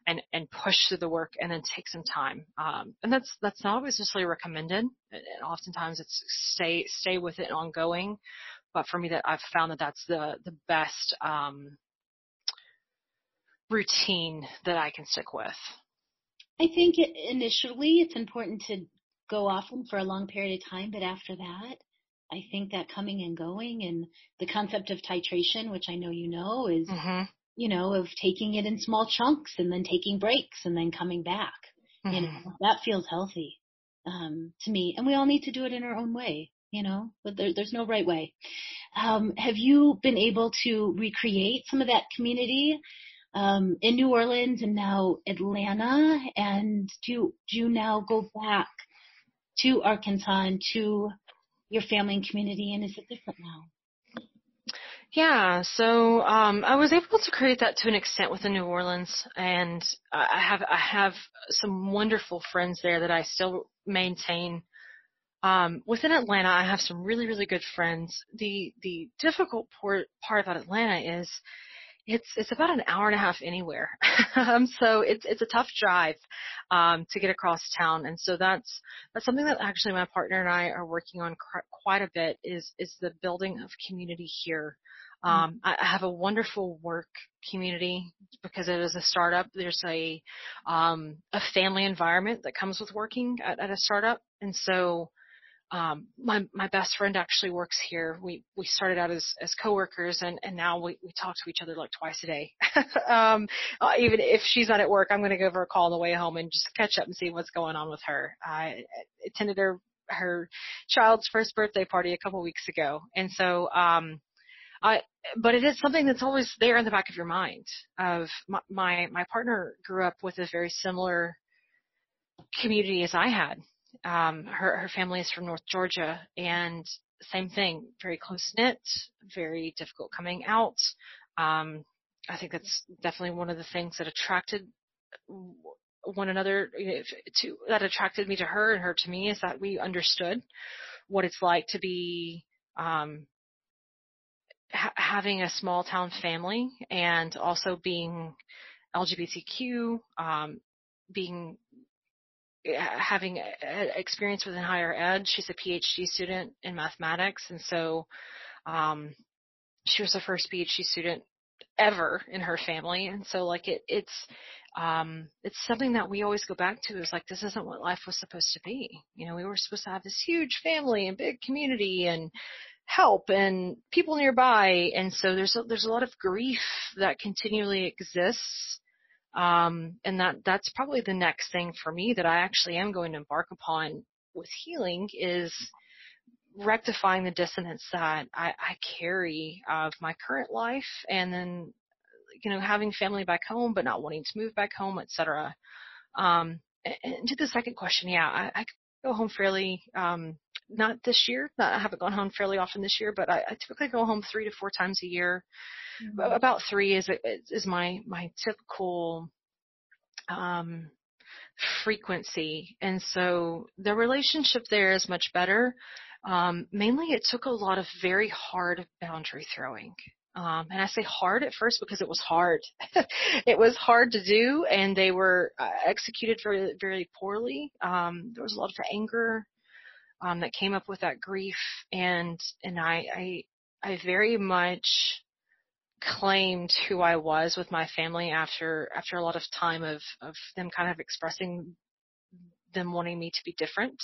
and, and push through the work and then take some time. Um, and that's, that's not always necessarily recommended. And oftentimes it's stay, stay with it ongoing. But for me that I've found that that's the, the best, um, routine that I can stick with? I think initially it's important to go often for a long period of time, but after that, I think that coming and going and the concept of titration, which I know you know, is, mm-hmm. you know, of taking it in small chunks and then taking breaks and then coming back. Mm-hmm. You know, mm-hmm. that feels healthy, um, to me. And we all need to do it in our own way, you know, but there, there's no right way. Um, have you been able to recreate some of that community um, in New Orleans and now Atlanta? And do, do you now go back to Arkansas and to your family and community? And is it different now? Yeah, so um, I was able to create that to an extent within New Orleans, and I have I have some wonderful friends there that I still maintain. Um, within Atlanta, I have some really really good friends. The the difficult part part about Atlanta is it's it's about an hour and a half anywhere. um, so it's it's a tough drive um, to get across town, and so that's that's something that actually my partner and I are working on cr- quite a bit is is the building of community here. Mm. Um, I, I have a wonderful work community because it is a startup. There's a um, a family environment that comes with working at, at a startup, and so um, my my best friend actually works here. We we started out as as coworkers, and and now we we talk to each other like twice a day. um, uh, even if she's not at work, I'm going to give her a call on the way home and just catch up and see what's going on with her. I attended her her child's first birthday party a couple weeks ago, and so um, I, but it is something that's always there in the back of your mind. Of my, my my partner grew up with a very similar community as I had um, her her family is from North Georgia, and same thing, very close knit, very difficult coming out. Um, I think that's definitely one of the things that attracted one another to that attracted me to her and her to me is that we understood what it's like to be um, ha- having a small town family and also being LGBTQ, um, being having experience within higher ed. She's a PhD student in mathematics, and so um, she was the first PhD student ever in her family, and so like it, it's um, it's something that we always go back to. Is like this isn't what life was supposed to be. You know, we were supposed to have this huge family and big community and help and people nearby, and so there's a, there's a lot of grief that continually exists Um, and that that's probably the next thing for me that I actually am going to embark upon with healing is rectifying the dissonance that I, I carry of my current life and then you know having family back home but not wanting to move back home etc um and to the second question yeah i, I go home fairly um not this year i haven't gone home fairly often this year but i, I typically go home three to four times a year mm-hmm. about three is is my my typical um frequency and so the relationship there is much better um, mainly, it took a lot of very hard boundary throwing. Um, and I say hard at first because it was hard. it was hard to do, and they were uh, executed very, very poorly. Um, there was a lot of anger um, that came up with that grief, and and I, I I very much claimed who I was with my family after after a lot of time of of them kind of expressing them wanting me to be different.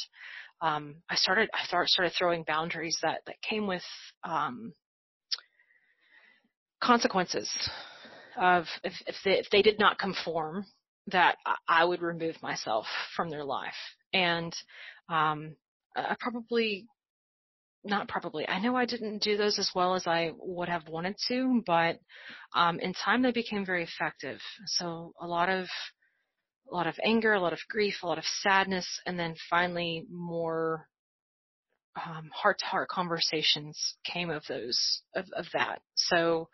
Um, I started I start, started throwing boundaries that that came with um, consequences of if if they, if they did not conform that I would remove myself from their life. And um, I probably not probably I know I didn't do those as well as I would have wanted to but um, in time they became very effective so a lot of a lot of anger, a lot of grief, a lot of sadness, and then finally more um, heart-to-heart conversations came of those of, of that. So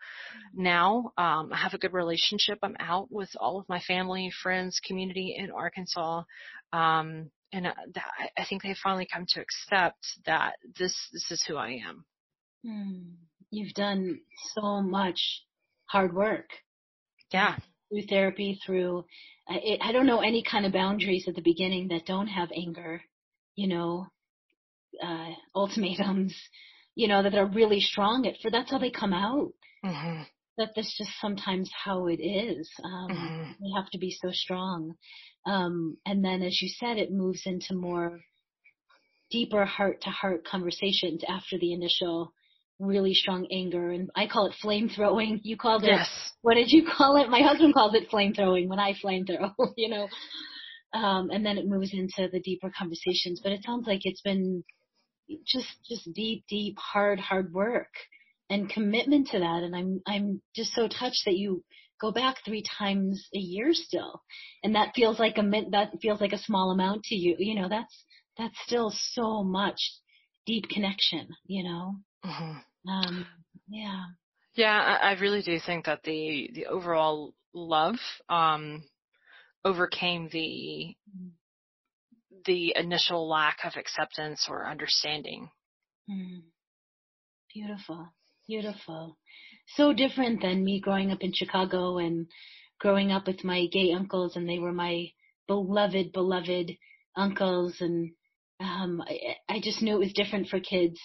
now um, I have a good relationship. I'm out with all of my family, friends, community in Arkansas, um, and uh, I think they finally come to accept that this this is who I am. Hmm. You've done so much hard work. Yeah. Through therapy, through it, I don't know any kind of boundaries at the beginning that don't have anger, you know, uh, ultimatums, you know, that are really strong at for that's how they come out. Mm-hmm. That that's just sometimes how it is. Um, mm-hmm. They have to be so strong. Um, and then, as you said, it moves into more deeper heart to heart conversations after the initial really strong anger and I call it flame throwing. You called it yes. what did you call it? My husband calls it flame throwing when I flame throw, you know. Um and then it moves into the deeper conversations. But it sounds like it's been just just deep, deep, hard, hard work and commitment to that and I'm I'm just so touched that you go back three times a year still. And that feels like a that feels like a small amount to you. You know, that's that's still so much deep connection, you know. Mm-hmm. Um, yeah. Yeah, I, I really do think that the the overall love um, overcame the the initial lack of acceptance or understanding. Mm. Beautiful, beautiful. So different than me growing up in Chicago and growing up with my gay uncles, and they were my beloved, beloved uncles, and um, I, I just knew it was different for kids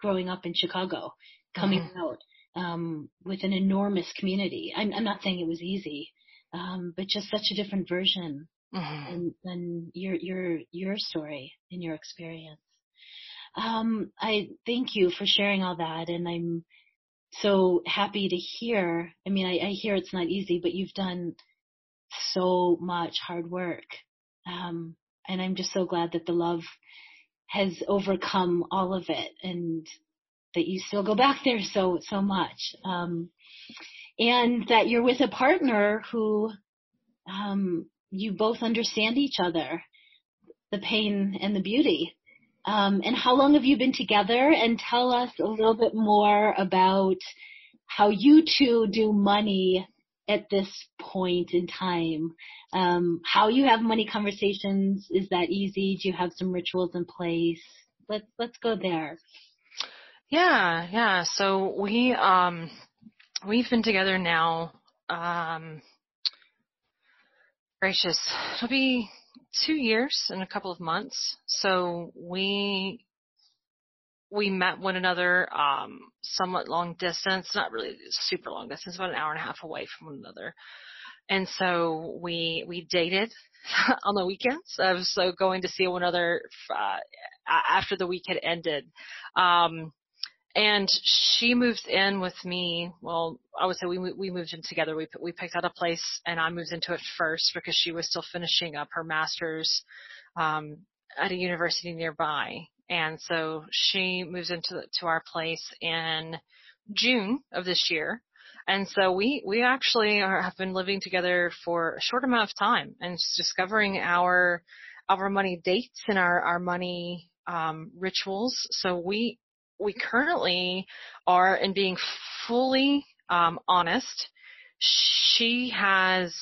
growing up in Chicago, coming mm-hmm. out um, with an enormous community. I'm, I'm, not saying it was easy, um, but just such a different version mm-hmm. than, than, your your your story and your experience. Um, I thank you for sharing all that, and I'm so happy to hear. I mean, I, I hear it's not easy, but you've done so much hard work. Um, and I'm just so glad that the love has overcome all of it and that you still go back there so so much um, and that you're with a partner who um, you both understand each other the pain and the beauty um, and how long have you been together and tell us a little bit more about how you two do money at this point in time? Um, how you have money conversations? Is that easy? Do you have some rituals in place? Let's let's go there. Yeah, yeah. So we um we've been together now um gracious, it'll be two years in a couple of months. So we we met one another um, somewhat long distance, not really super long distance, about an hour and a half away from one another. And so we we dated on the weekends. I was so going to see one another uh, after the week had ended. Um, and she moved in with me. Well, I would say we we moved in together. We we picked out a place, and I moved into it first because she was still finishing up her master's um, at a university nearby, and so she moves into to our place in June of this year. And so we we actually are, have been living together for a short amount of time and discovering our our money dates and our our money um, rituals. So we we currently are in being fully um, honest. She has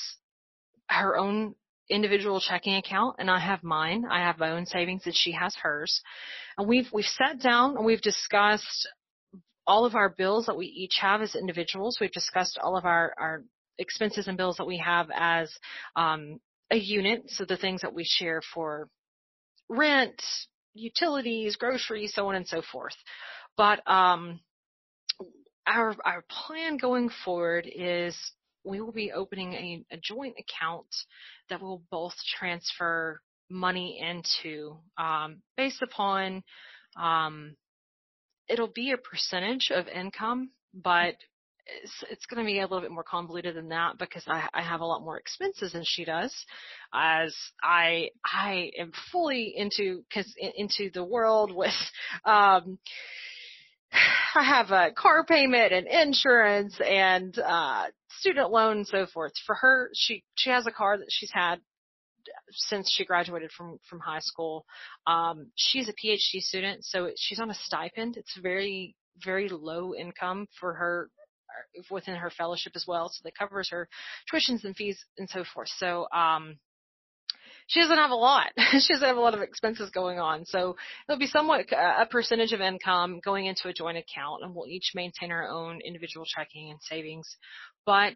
her own individual checking account and I have mine. I have my own savings and she has hers. And we've we've sat down and we've discussed all of our bills that we each have as individuals. We've discussed all of our, our expenses and bills that we have as um, a unit. So the things that we share for rent, utilities, groceries, so on and so forth. But um, our our plan going forward is we will be opening a, a joint account that will both transfer money into um, based upon um, it'll be a percentage of income, but it's, it's going to be a little bit more convoluted than that because I, I have a lot more expenses than she does, as I I am fully into cause into the world with um I have a car payment and insurance and uh student loan and so forth. For her, she she has a car that she's had since she graduated from from high school. Um, she's a PhD student, so she's on a stipend. It's very very low income for her within her fellowship as well, so that covers her tuitions and fees and so forth. So um, she doesn't have a lot. she doesn't have a lot of expenses going on. So it'll be somewhat a percentage of income going into a joint account, and we'll each maintain our own individual checking and savings. But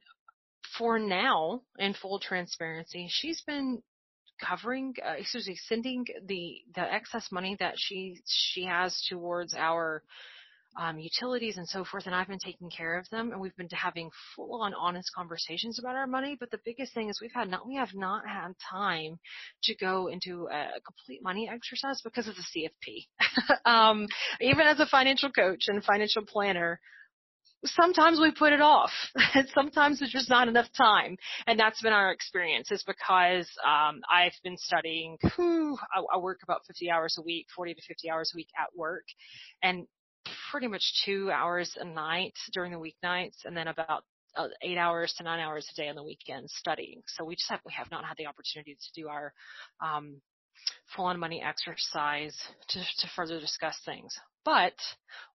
for now, in full transparency, she's been covering, uh, excuse me, sending the the excess money that she she has towards our um, utilities and so forth, and I've been taking care of them, and we've been having full on honest conversations about our money. But the biggest thing is we've had not we have not had time to go into a complete money exercise because of the CFP. um, even as a financial coach and financial planner, sometimes we put it off. And sometimes there's just not enough time. And that's been our experience is because, um, I've been studying, whew, I, I work about 50 hours a week, 40 to 50 hours a week at work and pretty much two hours a night during the weeknights and then about uh, eight hours to nine hours a day on the weekends studying. So we just have, we have not had the opportunity to do our, um, full on money exercise to, to further discuss things. But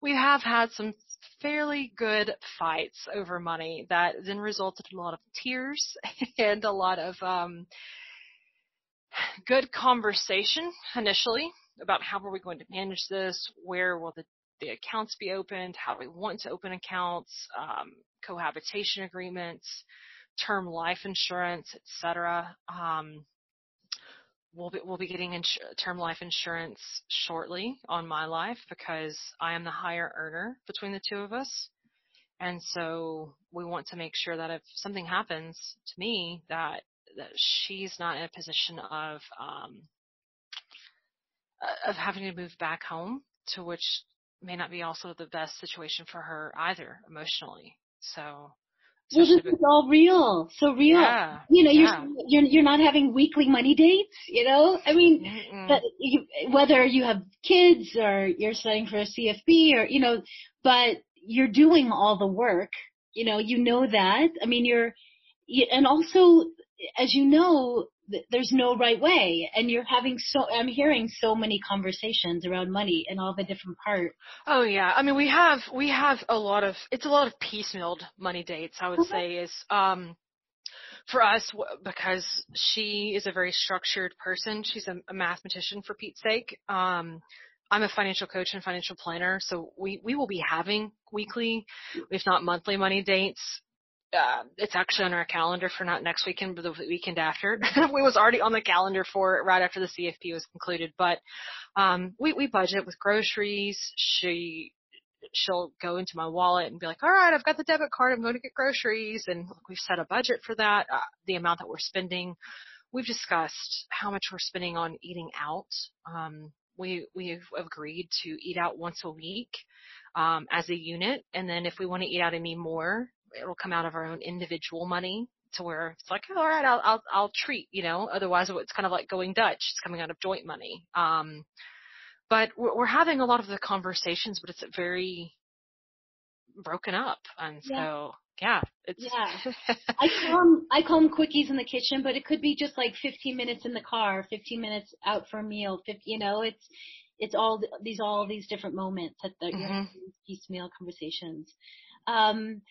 we have had some fairly good fights over money that then resulted in a lot of tears and a lot of um, good conversation initially about how are we going to manage this, where will the, the accounts be opened, how we want to open accounts, um, cohabitation agreements, term life insurance, etc. Um, we'll be, we'll be getting term life insurance shortly on my life because I am the higher earner between the two of us. And so we want to make sure that if something happens to me that, that she's not in a position of, um, of having to move back home to which may not be also the best situation for her either emotionally. So well, this is all real, so real. Yeah, you know, yeah. you're you're you're not having weekly money dates. You know, I mean, but you, whether you have kids or you're studying for a CFP or you know, but you're doing all the work. You know, you know that. I mean, you're, you, and also, as you know, there's no right way. And you're having so i'm hearing so many conversations around money and all the different parts oh yeah. I mean we have we have a lot of it's a lot of piecemealed money dates i would say is um for us because she is a very structured person. She's a, a mathematician for pete's sake. Um I'm a financial coach and financial planner, so we, we will be having weekly, if not monthly money dates uh, it's actually on our calendar for not next weekend, but the weekend after. we was already on the calendar for it right after the CFP was concluded. But um, we we budget with groceries. She she'll go into my wallet and be like, "All right, I've got the debit card. I'm going to get groceries," and we've set a budget for that. Uh, the amount that we're spending. We've discussed how much we're spending on eating out. Um, we we've agreed to eat out once a week um, as a unit, and then if we want to eat out any more, it'll come out of our own individual money to where it's like, oh, all right, I'll, I'll, I'll treat, you know, otherwise it's kind of like going Dutch. It's coming out of joint money. Um, but we're, we're having a lot of the conversations, but it's very broken up. And yeah. so, yeah, it's. Yeah. I call them, I call them quickies in the kitchen, but it could be just like 15 minutes in the car, 15 minutes out for a meal, 50, you know, it's, it's all these, all these different moments that, that mm-hmm. you have these piecemeal conversations. Um,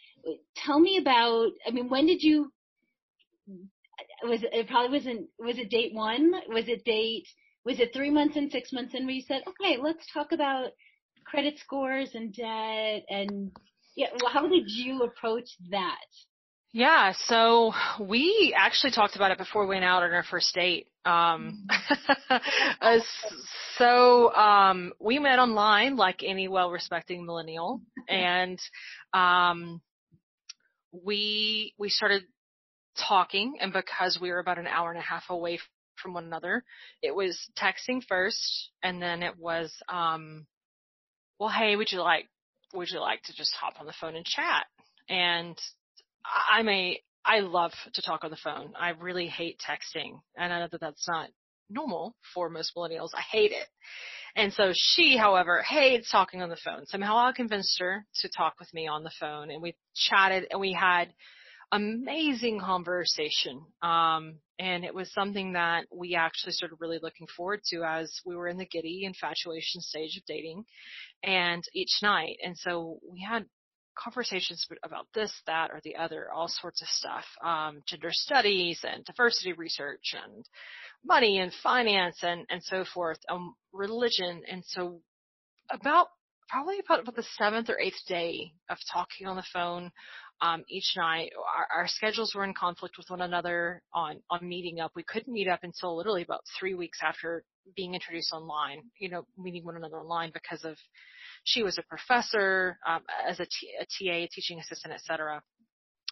tell me about, I mean, when did you was it, it probably wasn't was it date one? Was it date was it three months and six months in where you said, okay, let's talk about credit scores and debt and yeah, well, how did you approach that? Yeah, so we actually talked about it before we went out on our first date. Um, mm-hmm. so um, we met online, like any well-respecting millennial, and um, we we started talking and because we were about an hour and a half away from one another, it was texting first and then it was, um, well, hey, would you like, would you like to just hop on the phone and chat? And I'm a, I love to talk on the phone. I really hate texting and I know that that's not normal for most millennials. I hate it. And so she, however, hates talking on the phone. Somehow I convinced her to talk with me on the phone and we chatted and we had amazing conversation. Um, and it was something that we actually started really looking forward to as we were in the giddy infatuation stage of dating and each night. And so we had conversations about this, that, or the other, all sorts of stuff, um, gender studies and diversity research and money and finance and, and so forth, um, religion. And so about probably about, about the seventh or eighth day of talking on the phone, um, each night. Our, our, schedules were in conflict with one another on, on meeting up. We couldn't meet up until literally about three weeks after being introduced online, you know, meeting one another online because of she was a professor, um, as a, T, a TA, a teaching assistant, etc.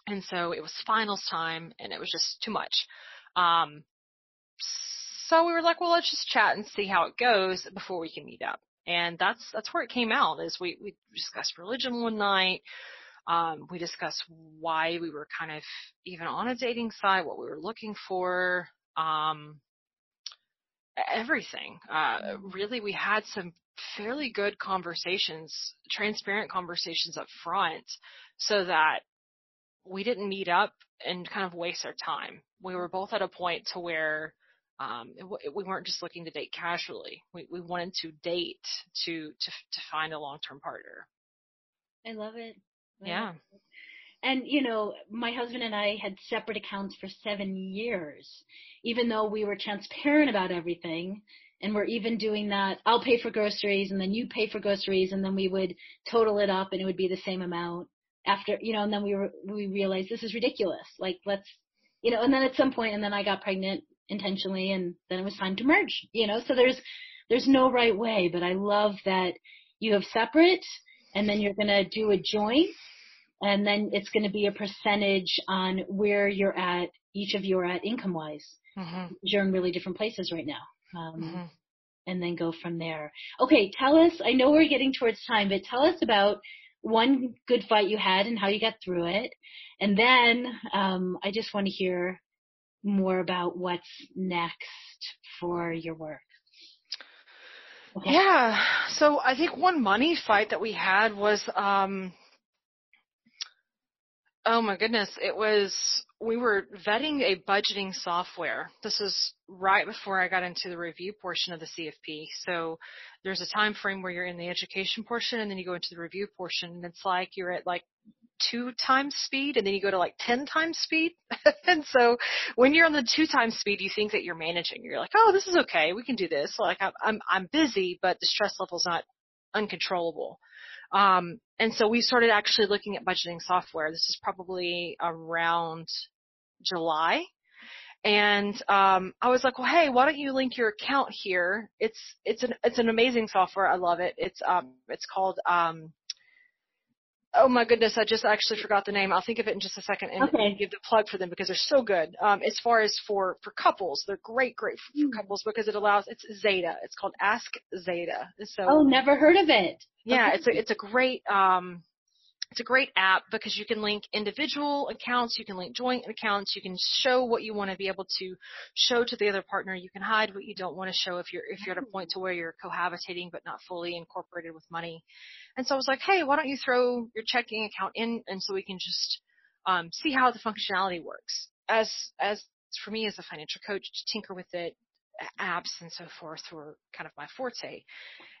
And so it was finals time and it was just too much. Um, so we were like, well, let's just chat and see how it goes before we can meet up. And that's, that's where it came out is we, we discussed religion one night. Um, we discussed why we were kind of even on a dating site, what we were looking for, um, everything. Uh, really, we had some fairly good conversations, transparent conversations up front, so that we didn't meet up and kind of waste our time. We were both at a point to where um, it, we weren't just looking to date casually. We, we wanted to date to to to find a long term partner. I love it. Yeah. And, you know, my husband and I had separate accounts for seven years, even though we were transparent about everything. And we're even doing that. I'll pay for groceries and then you pay for groceries and then we would total it up and it would be the same amount after, you know, and then we were, we realized this is ridiculous. Like, let's, you know, and then at some point, and then I got pregnant intentionally and then it was time to merge, you know, so there's, there's no right way, but I love that you have separate and then you're going to do a joint and then it's going to be a percentage on where you're at, each of you are at income wise. Mm-hmm. You're in really different places right now. Um, mm-hmm. And then go from there. Okay, tell us, I know we're getting towards time, but tell us about one good fight you had and how you got through it. And then um, I just want to hear more about what's next for your work. Okay. Yeah. So I think one money fight that we had was um oh my goodness, it was we were vetting a budgeting software. This is right before I got into the review portion of the CFP. So there's a time frame where you're in the education portion and then you go into the review portion and it's like you're at like two times speed and then you go to like 10 times speed. and so when you're on the two times speed, you think that you're managing. You're like, oh, this is okay. We can do this. Like I'm, I'm, I'm busy, but the stress level's not uncontrollable. Um, and so we started actually looking at budgeting software. This is probably around July. And um, I was like, well, hey, why don't you link your account here? It's it's an it's an amazing software. I love it. It's um it's called um oh my goodness, I just actually forgot the name. I'll think of it in just a second and, Okay. and give the plug for them because they're so good. Um, as far as for for couples, they're great, great for, for couples because it allows. It's Zeta. It's called Ask Zeta. So Oh, never heard of it. yeah, Okay. it's a it's a great um it's a great app because you can link individual accounts, you can link joint accounts, you can show what you want to be able to show to the other partner, you can hide what you don't want to show if you're if you're at a point to where you're cohabitating but not fully incorporated with money. And so I was like, hey, why don't you throw your checking account in and so we can just um, see how the functionality works. As as for me as a financial coach, to tinker with it, apps and so forth were kind of my forte.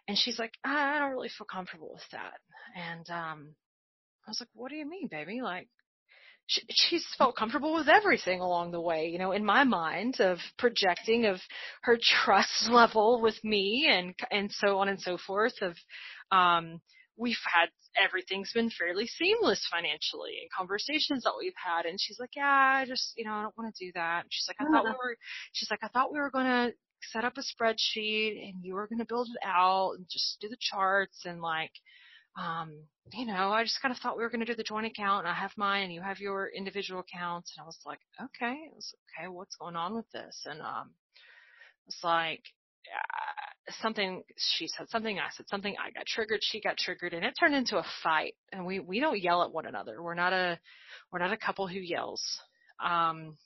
And she's like, "Ah, I don't really feel comfortable with that. And um, I was like, what do you mean, baby? Like, she, she's felt comfortable with everything along the way, you know, in my mind of projecting of her trust level with me and, and so on and so forth of, um, we've had, everything's been fairly seamless financially and conversations that we've had. And she's like, yeah, I just, you know, I don't want to do that. And she's like, I thought we were, she's like, I thought we were going to set up a spreadsheet and you were going to build it out and just do the charts and like, um, you know, I just kind of thought we were going to do the joint account and I have mine and you have your individual accounts. And I was like, okay, was okay, what's going on with this? And, um, it's like, uh, something, she said something, I said something, I got triggered, she got triggered and it turned into a fight and we, we don't yell at one another. We're not a, we're not a couple who yells. Um,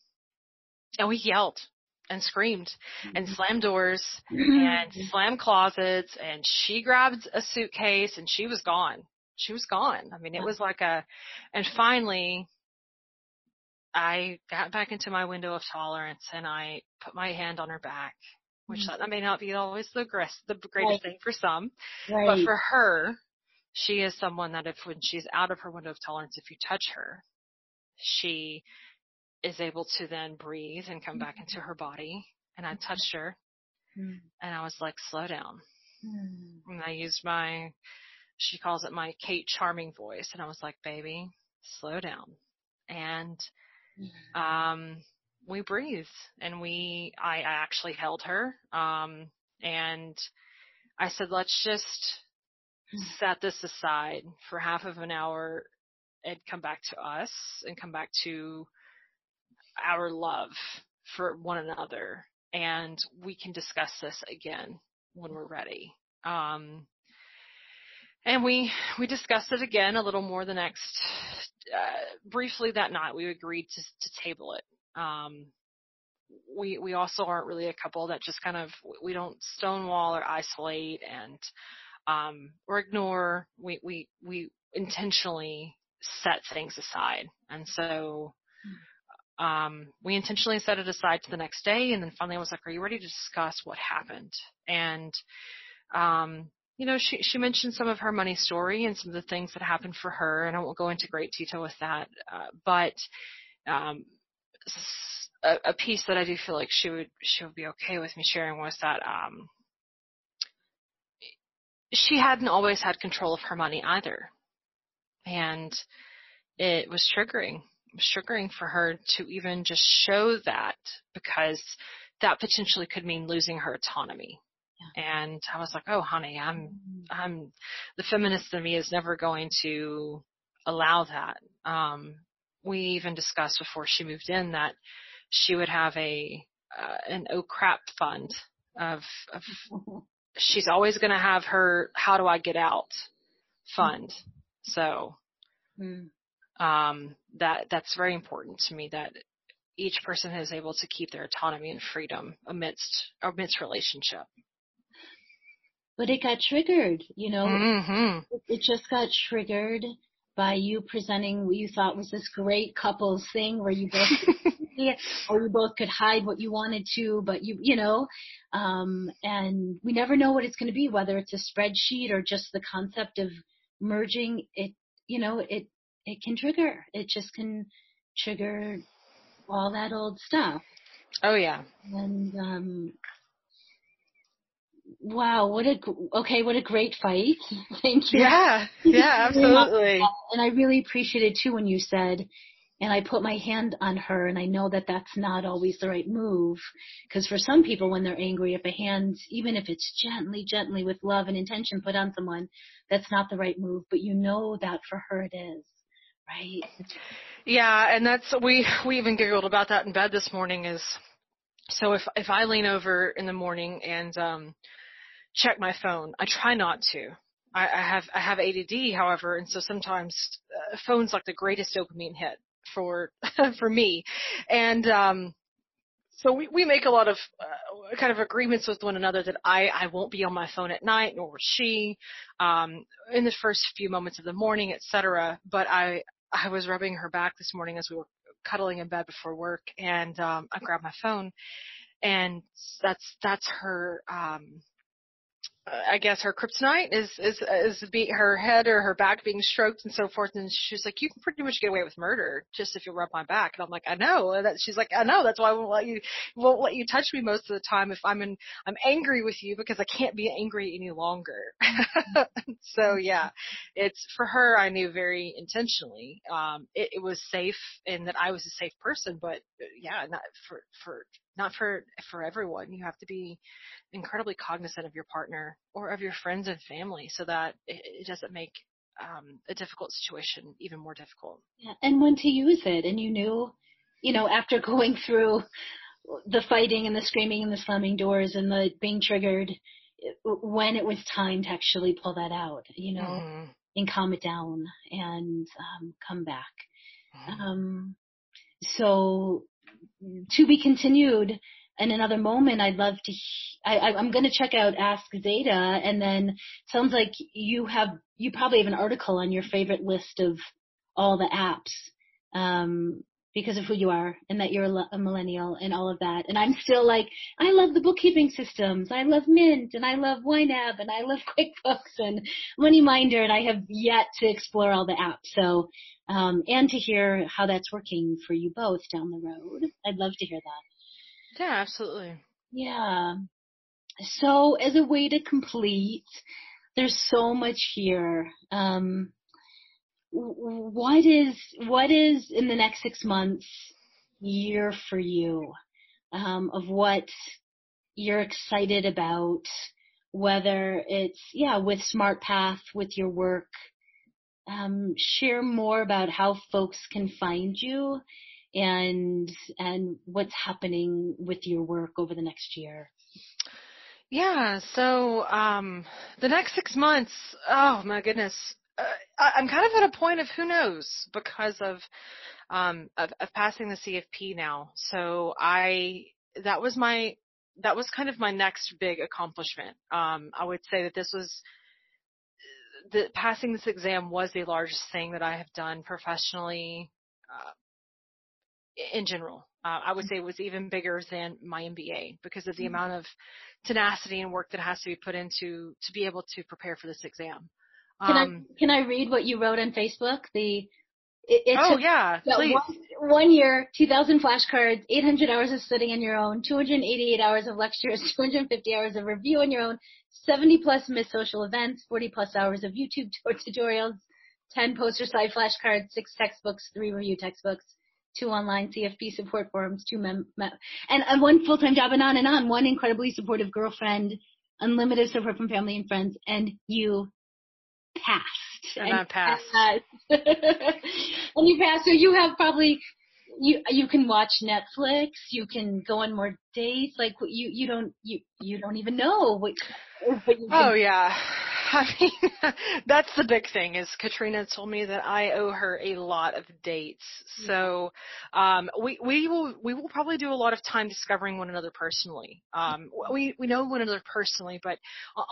and we yelled and screamed and mm-hmm. slammed doors and mm-hmm. slammed closets and she grabbed a suitcase and she was gone. She was gone. I mean, it was like a, and finally I got back into my window of tolerance and I put my hand on her back, which mm-hmm. that may not be always the, grest, the greatest Right. thing for some, right. but for her, she is someone that if when she's out of her window of tolerance, if you touch her, she is able to then breathe and come back into her body. And I touched her Mm. and I was like, slow down. Mm. And I used my, she calls it my Kate Charming voice. And I was like, baby, slow down. And, um, we breathed and we, I, I actually held her. Um, and I said, let's just set this aside for half of an hour and come back to us and come back to our love for one another and we can discuss this again when we're ready. Um, and we we discussed it again a little more the next uh, briefly that night. We agreed to to table it. Um, we we also aren't really a couple that just kind of we don't stonewall or isolate and um, or ignore. We we we intentionally set things aside, and so um, we intentionally set it aside to the next day. And then finally, I was like, "Are you ready to discuss what happened?" And um, you know, she she mentioned some of her money story and some of the things that happened for her, and I won't go into great detail with that. Uh, but um, a, a piece that I do feel like she would she would be okay with me sharing was that um, she hadn't always had control of her money either, and it was triggering. Triggering for her to even just show that because that potentially could mean losing her autonomy. And I was like, "Oh, honey, I'm I'm the feminist in me is never going to allow that." Um, we even discussed before she moved in that she would have a uh, an oh crap fund of of she's always going to have her how do I get out fund. So Mm. Um, that that's very important to me that each person is able to keep their autonomy and freedom amidst amidst relationship. But it got triggered, you know. hmm It- It just got triggered by you presenting what you thought was this great couples thing where you both or you both could hide what you wanted to, but you, you know, um, and we never know what it's going to be, whether it's a spreadsheet or just the concept of merging it, you know, it, it can trigger, it just can trigger all that old stuff. Oh yeah. And, um, wow, what a, okay, what a great fight. Thank you. Yeah. Yeah. Absolutely. And I really appreciated too when you said, and I put my hand on her and I know that that's not always the right move because for some people when they're angry if a hand even if it's gently gently with love and intention put on someone that's not the right move but you know that for her it is right. Yeah and that's we we even giggled about that in bed this morning is so if if I lean over in the morning and um check my phone I try not to. I, I have I have ADD, however, and so sometimes uh, phone's like the greatest dopamine hit for for me, and um, so we we make a lot of uh, kind of agreements with one another that I I won't be on my phone at night, nor will she, um, in the first few moments of the morning, etc. But I I was rubbing her back this morning as we were cuddling in bed before work, and um, I grabbed my phone, and that's that's her um I guess her kryptonite is is is be her head or her back being stroked and so forth. And she's like, you can pretty much get away with murder just if you rub my back. And I'm like, I know. And that she's like, I know. That's why I won't let you won't let you touch me most of the time if I'm in I'm angry with you because I can't be angry any longer. so yeah, it's for her. I knew very intentionally. Um, it, it was safe and that I was a safe person, but uh, yeah, not for for not for for everyone. You have to be incredibly cognizant of your partner or of your friends and family so that it, it doesn't make um, a difficult situation even more difficult. Yeah, and when to use it. And you knew, you know, after going through the fighting and the screaming and the slamming doors and the being triggered, when it was time to actually pull that out, you know, mm-hmm. and calm it down and um, come back. Mm-hmm. Um, so to be continued in another moment, I'd love to. I, I'm going to check out Ask Zeta, and then sounds like you have you probably have an article on your favorite list of all the apps um, because of who you are and that you're a millennial and all of that. And I'm still like, I love the bookkeeping systems. I love Mint and I love YNAB and I love QuickBooks and MoneyMinder, and I have yet to explore all the apps. So, um, and to hear how that's working for you both down the road. I'd love to hear that. Yeah, absolutely. Yeah. So as a way to complete, there's so much here. Um, what is what is in the next six months year for you? Um, of what you're excited about whether it's yeah with SmartPath with your work. Um, share more about how folks can find you and and what's happening with your work over the next year. Yeah, so um, the next six months, oh my goodness, uh, I, I'm kind of at a point of who knows because of, um, of of passing the CFP now. So I that was my that was kind of my next big accomplishment. Um, I would say that this was the passing this exam was the largest thing that I have done professionally uh, in general. Uh, I would mm-hmm. say it was even bigger than my MBA because of the mm-hmm. amount of tenacity and work that has to be put into to be able to prepare for this exam. Can um, I can I read what you wrote on Facebook? The it, it oh yeah, please. One, one, year, 2,000 flashcards, 800 hours of studying on your own, 288 hours of lectures, 250 hours of review on your own, 70 plus missed social events, 40 plus hours of YouTube tutorials, 10 poster side flashcards, six textbooks, three review textbooks, two online CFP support forums, two mem, mem and, and one full-time job and on and on, one incredibly supportive girlfriend, unlimited support from family and friends, and you passed. And, and I passed. and you passed, so you have probably, you, you can watch Netflix, you can go on more dates, like you, you don't, you, you don't even know what, what Oh yeah. I mean, that's the big thing is Katrina told me that I owe her a lot of dates. So, um, we, we will, we will probably do a lot of time discovering one another personally. Um, we, we know one another personally, but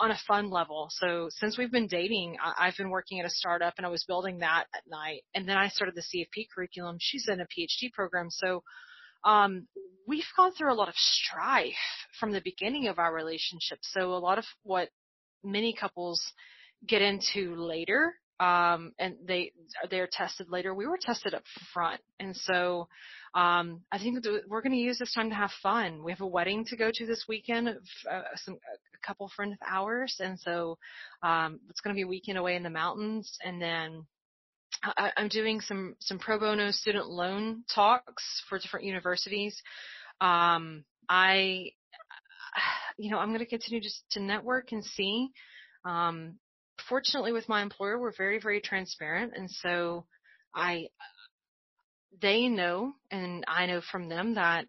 on a fun level. So since we've been dating, I, I've been working at a startup and I was building that at night. And then I started the CFP curriculum. She's in a PhD program. So, um, we've gone through a lot of strife from the beginning of our relationship. So a lot of what many couples get into later um, and they they're tested later. We were tested up front, and so um, I think we're going to use this time to have fun. We have a wedding to go to this weekend, of, uh, some a couple friends of ours, and so um, it's going to be a weekend away in the mountains, and then I, I, am doing some some pro bono student loan talks for different universities. Um, I, you know, I'm going to continue just to network and see. Um, fortunately, with my employer, we're very very transparent, and so I, they know, and I know from them that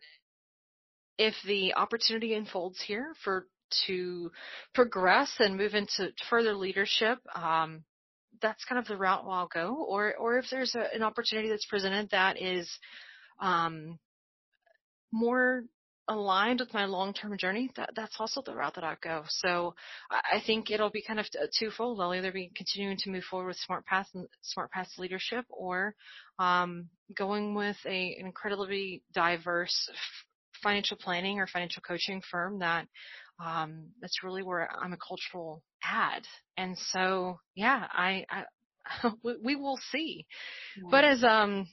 if the opportunity unfolds here for to progress and move into further leadership, um, that's kind of the route I'll go. Or, or if there's a, an opportunity that's presented that is um, more aligned with my long-term journey, that, that's also the route that I go. So I, think it'll be kind of twofold. I'll either be continuing to move forward with SmartPath and SmartPath leadership, or um, going with a, an incredibly diverse financial planning or financial coaching firm that um, that's really where I'm a cultural ad. And so, yeah, I, I we will see. Yeah. But as um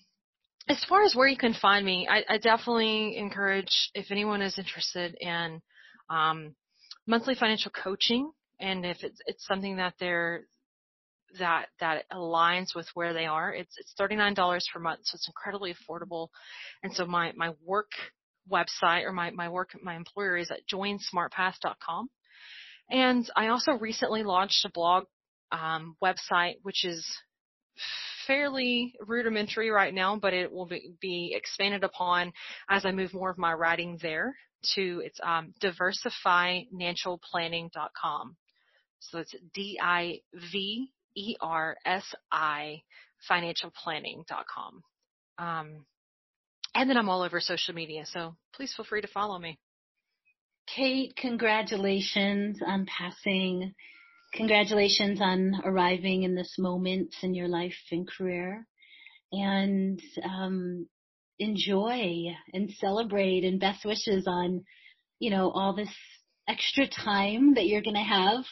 as far as where you can find me, I, I definitely encourage if anyone is interested in um, monthly financial coaching, and if it's it's something that they're that that aligns with where they are, it's it's thirty nine dollars per month, so it's incredibly affordable. And so my my work website or my, my work, my employer is at joinsmartpath.com. And I also recently launched a blog um, website, which is fairly rudimentary right now, but it will be, be, expanded upon as I move more of my writing there to it's um, diversifinancialplanning.com. So it's D-I-V-E-R-S-I financialplanning.com. Um, and then I'm all over social media, so please feel free to follow me. Kate, congratulations on passing. Congratulations on arriving in this moment in your life and career. And um, enjoy and celebrate and best wishes on, you know, all this extra time that you're going to have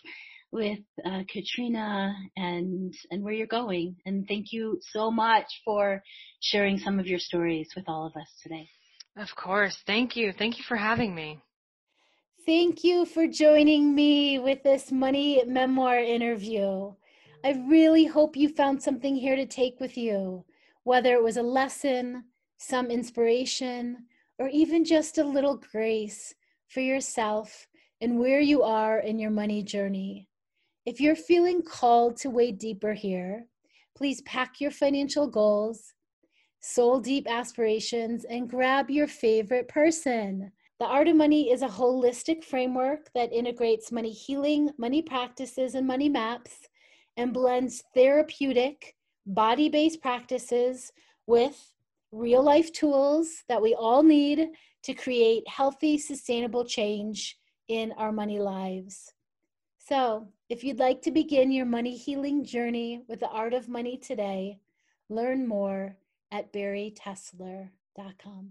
with uh, Katrina and and where you're going. And thank you so much for sharing some of your stories with all of us today. Of course. Thank you. Thank you for having me. Thank you for joining me with this money memoir interview. I really hope you found something here to take with you, whether it was a lesson, some inspiration, or even just a little grace for yourself and where you are in your money journey. If you're feeling called to wade deeper here, please pack your financial goals, soul deep aspirations, and grab your favorite person. The Art of Money is a holistic framework that integrates money healing, money practices, and money maps and blends therapeutic, body based practices with real life tools that we all need to create healthy, sustainable change in our money lives. So, if you'd like to begin your money healing journey with the art of money today, learn more at baritessler.com.